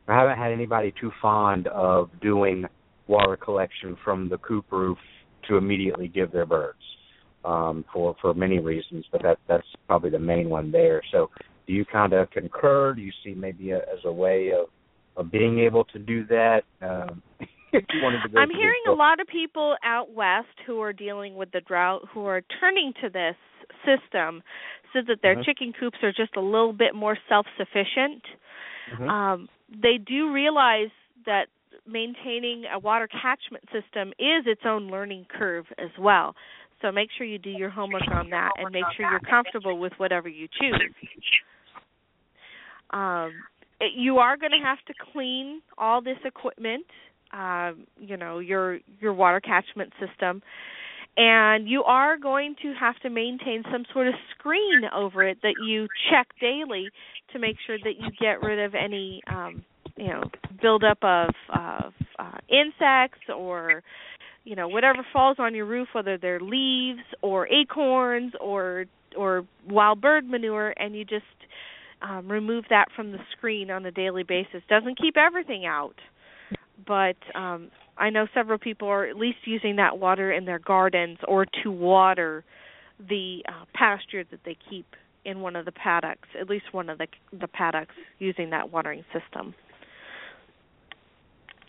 I haven't had anybody too fond of doing water collection from the coop roof to immediately give their birds um, for for many reasons, but that that's probably the main one there. So, do you kind of concur? Do you see maybe a, as a way of of being able to do that? Um, if you wanted to go I'm hearing a lot of people out west who are dealing with the drought who are turning to this system so that their Mhm. chicken coops are just a little bit more self-sufficient. Mhm. Um, they do realize that maintaining a water catchment system is its own learning curve as well. So make sure you do your homework on that and make sure you're comfortable with whatever you choose. Um, you are going to have to clean all this equipment, um, you know, your your water catchment system. and you are going to have to maintain some sort of screen over it that you check daily to make sure that you get rid of any um you know buildup of of uh, insects or you know whatever falls on your roof whether they're leaves or acorns or or wild bird manure and you just um remove that from the screen on a daily basis doesn't keep everything out but um I know several people are at least using that water in their gardens or to water the uh, pasture that they keep in one of the paddocks, at least one of the the paddocks using that watering system.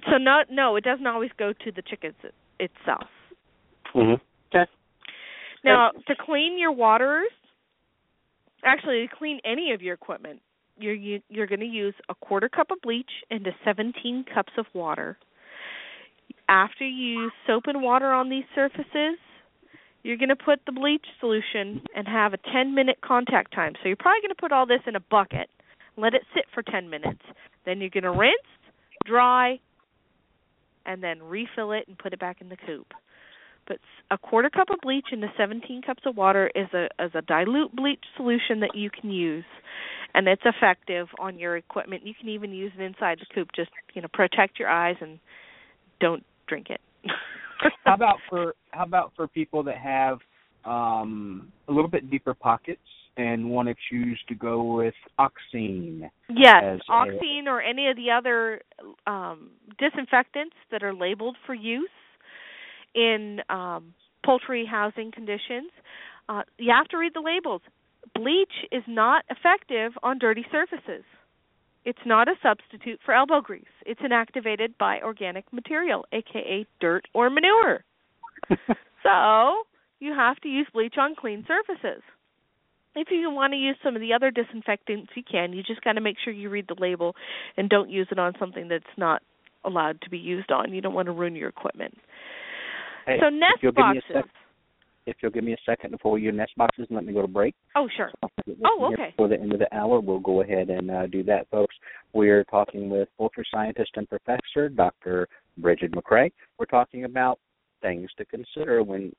So no no, it doesn't always go to the chickens itself. Mhm. Okay. Now, to clean your waters, actually to clean any of your equipment, you're you, you're going to use a quarter cup of bleach into 17 cups of water after you use soap and water on these surfaces, you're going to put the bleach solution and have a 10 minute contact time. So you're probably going to put all this in a bucket, let it sit for 10 minutes. Then you're going to rinse, dry, and then refill it and put it back in the coop. But a quarter cup of bleach into 17 cups of water is a is a dilute bleach solution that you can use, and it's effective on your equipment. You can even use it inside the coop. Just you know, protect your eyes and don't drink it. how about for how about for people that have um a little bit deeper pockets and want to choose to go with oxine? Yes, oxine a... or any of the other um disinfectants that are labeled for use in um poultry housing conditions. Uh, you have to read the labels. Bleach is not effective on dirty surfaces. It's not a substitute for elbow grease. It's inactivated by organic material, aka dirt or manure. so, you have to use bleach on clean surfaces. If you want to use some of the other disinfectants, you can. You just got to make sure you read the label and don't use it on something that's not allowed to be used on. You don't want to ruin your equipment. Hey, so nest boxes if you'll give me a second before you nest boxes and let me go to break. Oh, sure. Oh, okay. Before the end of the hour, we'll go ahead and uh, do that, folks. We're talking with poultry scientist and professor Dr. Brigid McCrea. We're talking about things to consider when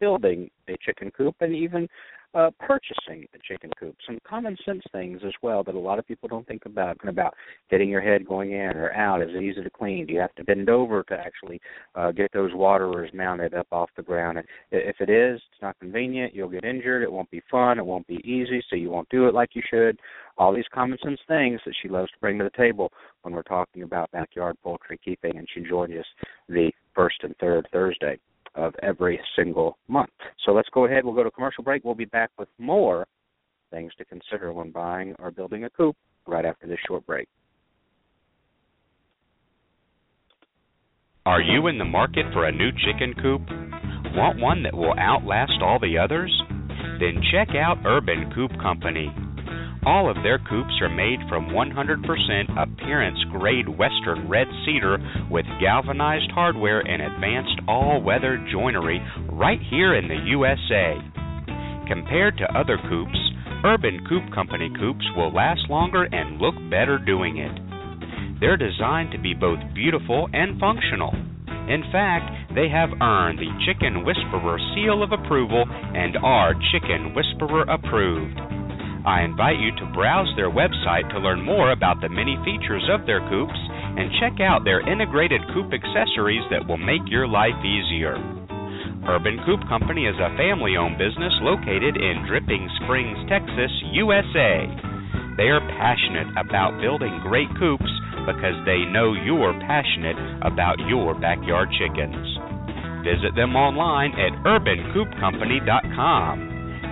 building a chicken coop and even uh, purchasing a chicken coop. Some common sense things as well that a lot of people don't think about. About hitting your head going in or out. Is it easy to clean? Do you have to bend over to actually uh, get those waterers mounted up off the ground? And if it is, it's not convenient. You'll get injured. It won't be fun. It won't be easy. So you won't do it like you should. All these common sense things that she loves to bring to the table when we're talking about backyard poultry keeping. And she joins us the first and third Thursday of every single month. So let's go ahead. We'll go to commercial break. We'll be back with more things to consider when buying or building a coop right after this short break. Are you in the market for a new chicken coop? Want one that will outlast all the others? Then check out Urban Coop Company. All of their coops are made from 100% appearance grade Western red cedar with galvanized hardware and advanced all weather joinery right here in the USA. Compared to other coops, Urban Coop Company coops will last longer and look better doing it. They're designed to be both beautiful and functional. In fact, they have earned the Chicken Whisperer seal of approval and are Chicken Whisperer approved. I invite you to browse their website to learn more about the many features of their coops and check out their integrated coop accessories that will make your life easier. Urban Coop Company is a family owned business located in Dripping Springs, Texas, USA. They are passionate about building great coops because they know you're passionate about your backyard chickens. Visit them online at urbancoopcompany.com.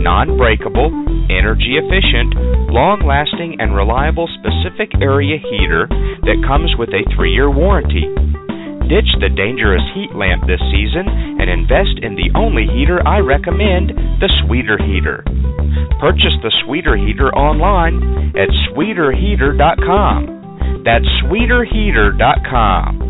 non breakable, energy efficient, long lasting, and reliable specific area heater that comes with a three year warranty. Ditch the dangerous heat lamp this season and invest in the only heater I recommend, the Sweeter Heater. Purchase the Sweeter Heater online at sweeterheater.com. That's sweeterheater.com.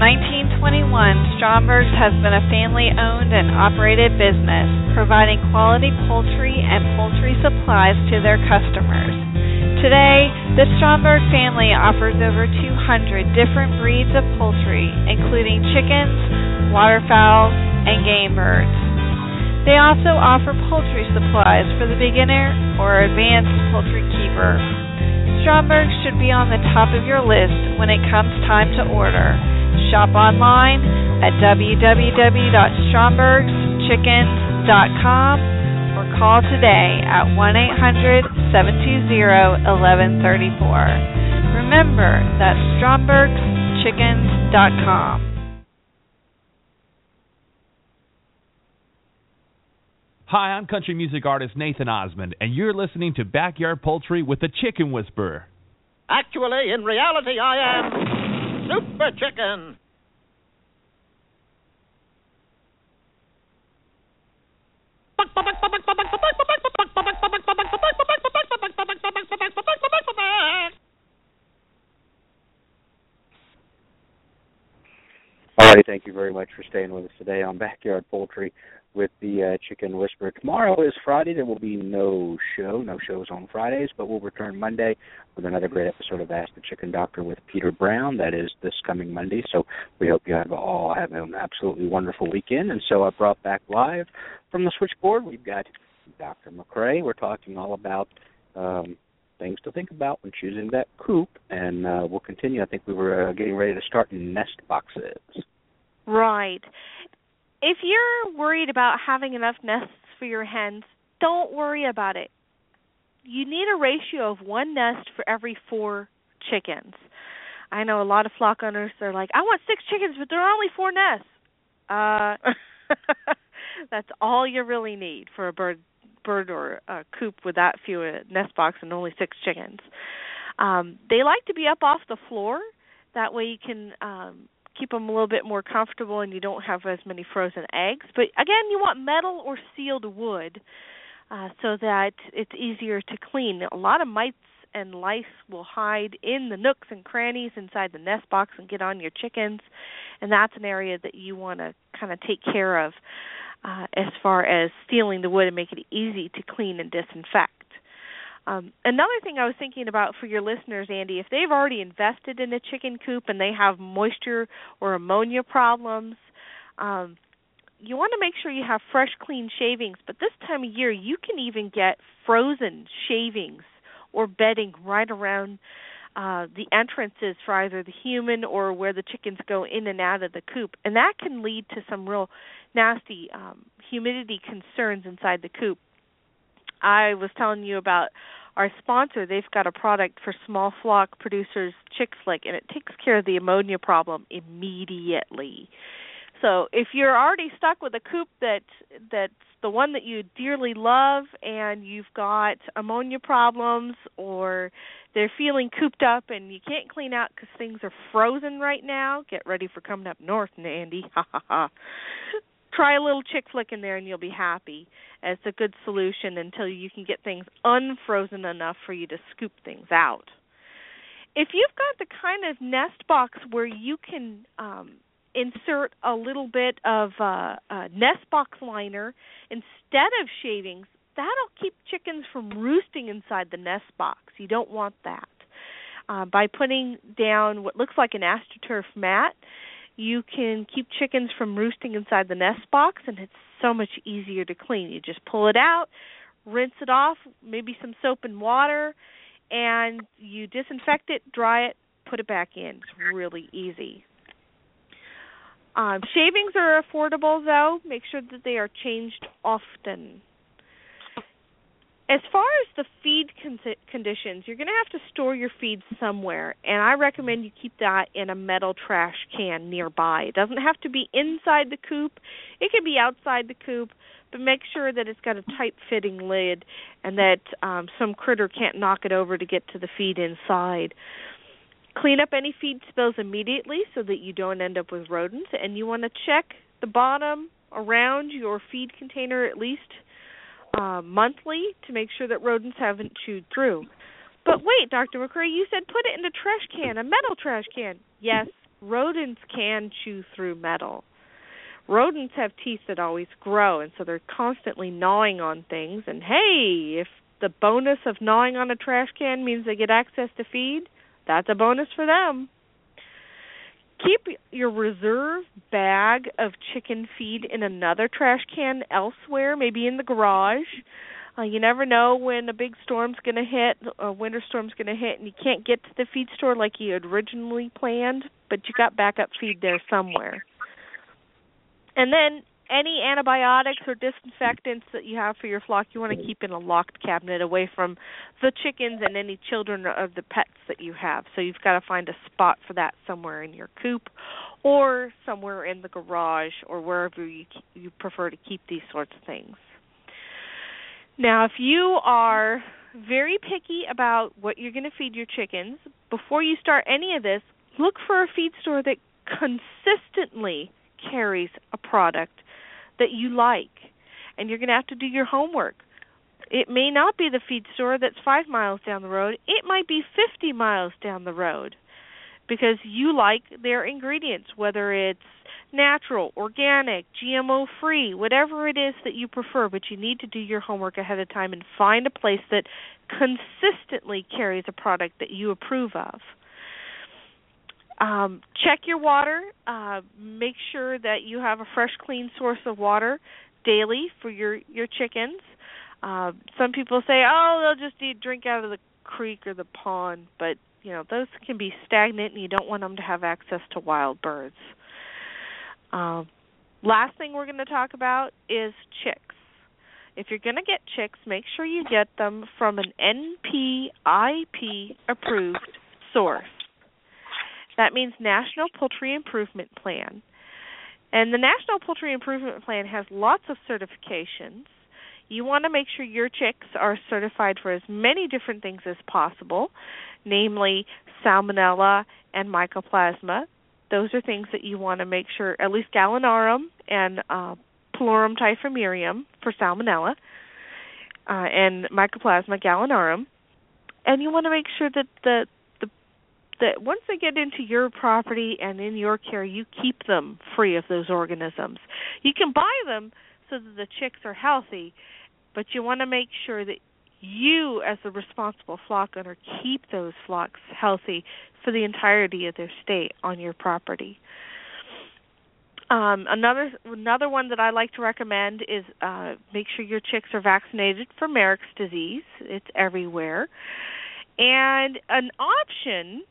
1921, Stromberg's has been a family owned and operated business, providing quality poultry and poultry supplies to their customers. Today, the Stromberg family offers over 200 different breeds of poultry, including chickens, waterfowl, and game birds. They also offer poultry supplies for the beginner or advanced poultry keeper. Stromberg should be on the top of your list when it comes time to order. Shop online at www.strombergschickens.com or call today at 1 800 720 1134. Remember, that's strombergschickens.com. Hi, I'm country music artist Nathan Osmond, and you're listening to Backyard Poultry with the Chicken Whisperer. Actually, in reality, I am Super Chicken. Alrighty, thank you very much for staying with us today on Backyard Poultry with the uh, Chicken Whisperer. Tomorrow is Friday. There will be no show, no shows on Fridays, but we'll return Monday with another great episode of Ask the Chicken Doctor with Peter Brown. That is this coming Monday. So we hope you have all have an absolutely wonderful weekend. And so I brought back live from the switchboard. We've got Dr. McCrea. We're talking all about um, things to think about when choosing that coop, and uh, we'll continue. I think we were uh, getting ready to start nest boxes. Right. If you're worried about having enough nests for your hens, don't worry about it. You need a ratio of one nest for every four chickens. I know a lot of flock owners are like, I want six chickens, but there are only four nests. Uh, that's all you really need for a bird bird or a coop with that few a nest box and only six chickens. Um, they like to be up off the floor. That way you can um, keep them a little bit more comfortable and you don't have as many frozen eggs. But again, you want metal or sealed wood uh, so that it's easier to clean. A lot of mites and lice will hide in the nooks and crannies inside the nest box and get on your chickens, and that's an area that you want to kind of take care of uh, as far as sealing the wood and make it easy to clean and disinfect. Um, another thing I was thinking about for your listeners, Andy, if they've already invested in a chicken coop and they have moisture or ammonia problems, um, you want to make sure you have fresh, clean shavings. But this time of year, you can even get frozen shavings or bedding right around uh, the entrances for either the human or where the chickens go in and out of the coop, and that can lead to some real nasty um, humidity concerns inside the coop. I was telling you about our sponsor. They've got a product for small flock producers, Chick Flick, and it takes care of the ammonia problem immediately. So if you're already stuck with a coop that that's the one that you dearly love and you've got ammonia problems or they're feeling cooped up and you can't clean out because things are frozen right now, get ready for coming up north, Andy. Ha ha ha. Try a little chick flick in there and you'll be happy. It's a good solution until you can get things unfrozen enough for you to scoop things out. If you've got the kind of nest box where you can um, insert a little bit of uh, nest box liner instead of shavings, that'll keep chickens from roosting inside the nest box. You don't want that. Uh, by putting down what looks like an astroturf mat, you can keep chickens from roosting inside the nest box, and it's so much easier to clean. You just pull it out, rinse it off, maybe some soap and water, and you disinfect it, dry it, put it back in. It's really easy. Um, shavings are affordable, though. Make sure that they are changed often. As far as the feed con- conditions, you're going to have to store your feed somewhere, and I recommend you keep that in a metal trash can nearby. It doesn't have to be inside the coop; it can be outside the coop, but make sure that it's got a tight-fitting lid and that um, some critter can't knock it over to get to the feed inside. Clean up any feed spills immediately so that you don't end up with rodents, and you want to check the bottom around your feed container at least uh, monthly to make sure that rodents haven't chewed through. But wait, Dr. McCrea, you said put it in a trash can, a metal trash can. Yes, rodents can chew through metal. Rodents have teeth that always grow, and so they're constantly gnawing on things. And hey, if the bonus of gnawing on a trash can means they get access to feed, that's a bonus for them. Keep your reserve bag of chicken feed in another trash can elsewhere, maybe in the garage. Uh, you never know when a big storm's going to hit, a winter storm's going to hit, and you can't get to the feed store like you had originally planned, but you got backup feed there somewhere. And then any antibiotics or disinfectants that you have for your flock, you want to keep in a locked cabinet away from the chickens and any children of the pets that you have. So you've got to find a spot for that somewhere in your coop or somewhere in the garage or wherever you you prefer to keep these sorts of things. Now, if you are very picky about what you're going to feed your chickens, before you start any of this, look for a feed store that consistently carries a product that you like. And you're going to have to do your homework. It may not be the feed store that's 5 miles down the road. It might be 50 miles down the road because you like their ingredients, whether it's natural, organic, GMO free, whatever it is that you prefer, but you need to do your homework ahead of time and find a place that consistently carries a product that you approve of. Um, check your water. Uh, make sure that you have a fresh, clean source of water daily for your your chickens. Uh, some people say, "Oh, they'll just eat drink out of the creek or the pond," but you know those can be stagnant, and you don't want them to have access to wild birds. Uh, last thing we're going to talk about is chicks. If you're going to get chicks, make sure you get them from an NPIP approved source. That means National Poultry Improvement Plan. And the National Poultry Improvement Plan has lots of certifications. You want to make sure your chicks are certified for as many different things as possible, namely salmonella and mycoplasma. Those are things that you want to make sure, at least gallinarum and uh, pullorum typhimurium for salmonella, uh, and mycoplasma gallinarum. And you want to make sure that the that once they get into your property and in your care, you keep them free of those organisms. You can buy them so that the chicks are healthy, but you want to make sure that you, as the responsible flock owner, keep those flocks healthy for the entirety of their stay on your property. Um, another another one that I like to recommend is uh, make sure your chicks are vaccinated for Marek's disease. It's everywhere, and an option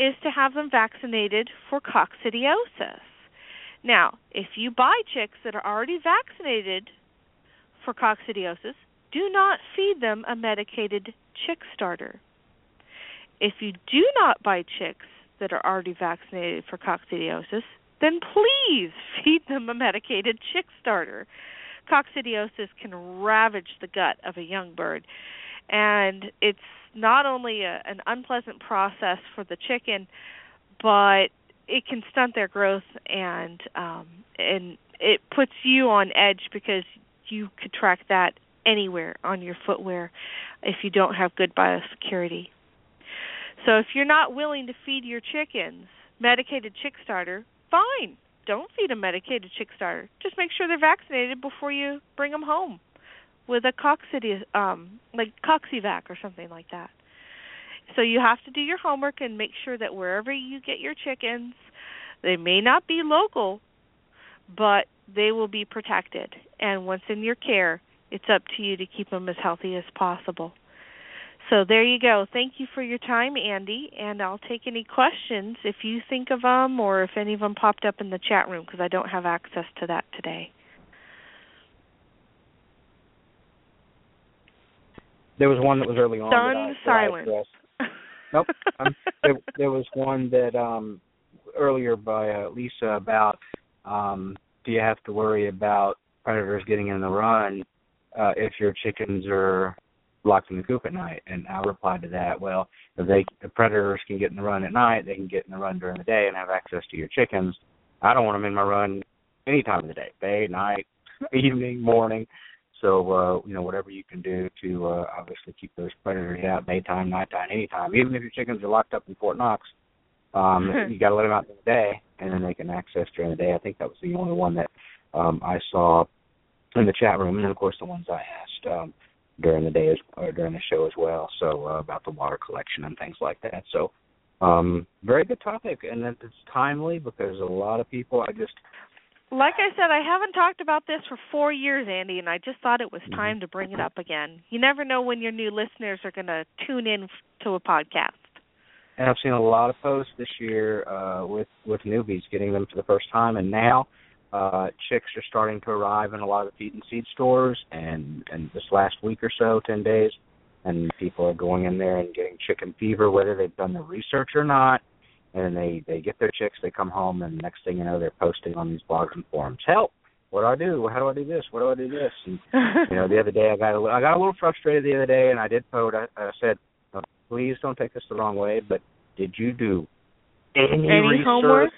is to have them vaccinated for coccidiosis. Now, if you buy chicks that are already vaccinated for coccidiosis, do not feed them a medicated chick starter. If you do not buy chicks that are already vaccinated for coccidiosis, then please feed them a medicated chick starter. Coccidiosis can ravage the gut of a young bird, and it's not only a, an unpleasant process for the chicken, but it can stunt their growth and um, and it puts you on edge because you could track that anywhere on your footwear if you don't have good biosecurity. So if you're not willing to feed your chickens medicated chick starter, fine. Don't feed them medicated chick starter. Just make sure they're vaccinated before you bring them home with a coccidia, um like coccivac or something like that. So you have to do your homework and make sure that wherever you get your chickens, they may not be local, but they will be protected. And once in your care, it's up to you to keep them as healthy as possible. So there you go. Thank you for your time, Andy, and I'll take any questions if you think of them or if any of them popped up in the chat room because I don't have access to that today. There was one that was early on. Stunned that I, that I silence. nope. Um, there, there was one that um earlier by uh, Lisa about um do you have to worry about predators getting in the run uh if your chickens are locked in the coop at night and I replied to that, well, if they the predators can get in the run at night, they can get in the run during the day and have access to your chickens. I don't want them in my run any time of the day, day, night, evening, morning. So uh, you know, whatever you can do to uh, obviously keep those predators out daytime, nighttime, anytime. Even if your chickens are locked up in Fort Knox, um, you got to let them out in the day, and then they can access during the day. I think that was the only one that um, I saw in the chat room, and then of course the ones I asked um, during the day as or during the show as well. So uh, about the water collection and things like that. So um, very good topic, and it's timely because a lot of people. I just Like I said, I haven't talked about this for four years, Andy, and I just thought it was time to bring it up again. You never know when your new listeners are going to tune in to a podcast. and I've seen a lot of posts this year uh, with with newbies getting them for the first time, and now uh, chicks are starting to arrive in a lot of the feed and seed stores. And and this last week or so, ten days, and people are going in there and getting chicken fever, whether they've done the research or not. And then they they get their chicks, they come home, and next thing you know, they're posting on these blogs and forums. Help! What do I do? How do I do this? What do I do this? And you know, the other day I got a little, I got a little frustrated the other day, and I did post. I, I said, "Uh, please don't take this the wrong way, but did you do any, Any research homework?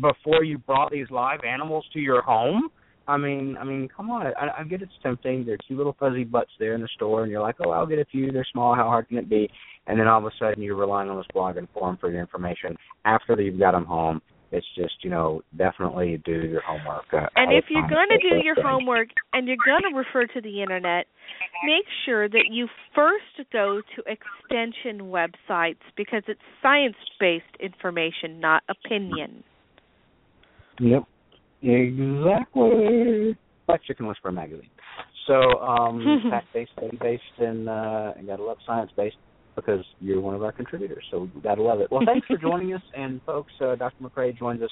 before you brought these live animals to your home? I mean, I mean, come on. I, I get it's tempting. There are cute little fuzzy butts there in the store, and you're like, oh, I'll get a few. They're small. How hard can it be? And then all of a sudden, you're relying on this blog and forum for your information after you've got them home. It's just, you know, definitely do your homework. Uh, And if you're going to do your homework and you're going to refer to the internet, make sure that you first go to extension websites because it's science based information, not opinion. Yep. Exactly. Like Chicken Whisperer magazine. So, um fact based, study based and uh and gotta love science based because you're one of our contributors. So we gotta love it. Well thanks for joining us and folks, uh Dr. McCrea joins us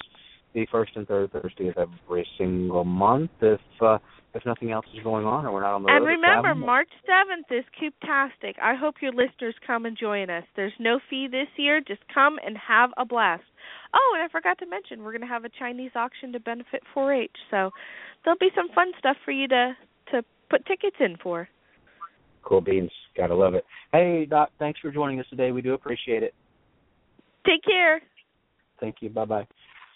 the first and third Thursday of every single month if uh if nothing else is going on or we're not on the And road remember. March 7th is Cooptastic. I hope your listeners come and join us. There's no fee this year. Just come and have a blast. Oh, and I forgot to mention, we're going to have a Chinese auction to benefit 4-H. So there'll be some fun stuff for you to to put tickets in for. Cool beans. Gotta love it. Hey Doc, thanks for joining us today. We do appreciate it. Take care. Thank you. Bye bye.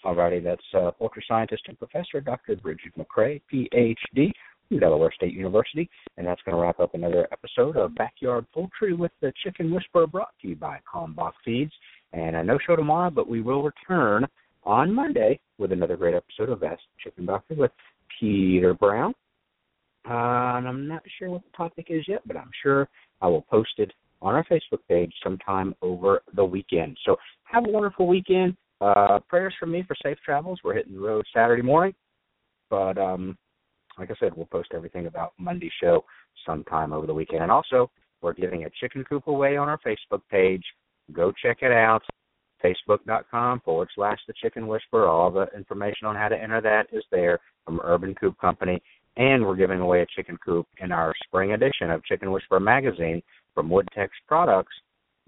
Alrighty, that's uh, poultry scientist and professor Dr. Brigid McCrea, PhD, from Delaware State University, and that's going to wrap up another episode of Backyard Poultry with the Chicken Whisperer, brought to you by Kalmbach Feeds. And a no show tomorrow, but we will return on Monday with another great episode of Ask Chicken Doctor with Peter Brown. Uh, and I'm not sure what the topic is yet, but I'm sure I will post it on our Facebook page sometime over the weekend. So have a wonderful weekend. Uh, prayers from me for safe travels. We're hitting the road Saturday morning, but um, like I said, we'll post everything about Monday's show sometime over the weekend. And also, we're giving a chicken coop away on our Facebook page. Go check it out. Facebook.com forward slash the chicken whisperer. All the information on how to enter that is there from Urban Coop Company. And we're giving away a chicken coop in our spring edition of Chicken Whisperer magazine from Woodtex Products.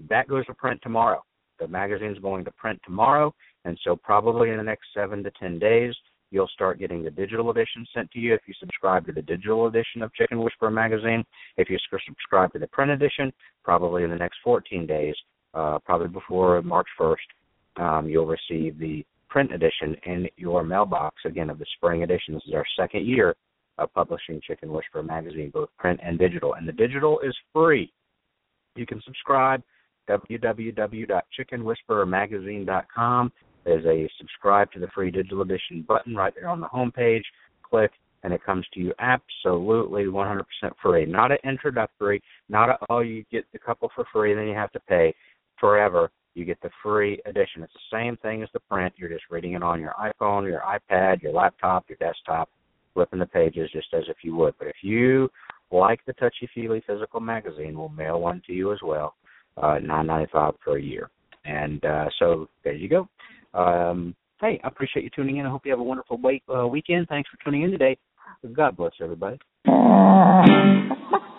That goes to print tomorrow. The magazine's going to print tomorrow, And so, probably in the next seven to 10 days, you'll start getting the digital edition sent to you if you subscribe to the digital edition of Chicken Whisperer magazine. If you subscribe to the print edition, probably in the next 14 days, uh, probably before March 1st, um, you'll receive the print edition in your mailbox again of the spring edition. This is our second year of publishing Chicken Whisperer magazine, both print and digital. And the digital is free. You can subscribe www.chickenwhisperermagazine.com. There's a subscribe to the free digital edition button right there on the home page. Click, and it comes to you absolutely 100% free. Not an introductory, not a, oh, you get the couple for free, and then you have to pay forever. You get the free edition. It's the same thing as the print. You're just reading it on your iPhone, your iPad, your laptop, your desktop, flipping the pages just as if you would. But if you like the touchy feely physical magazine, we'll mail one to you as well, uh, nine ninety five per year. And uh, so there you go. Um, hey, I appreciate you tuning in. I hope you have a wonderful week, uh, weekend. Thanks for tuning in today. God bless everybody.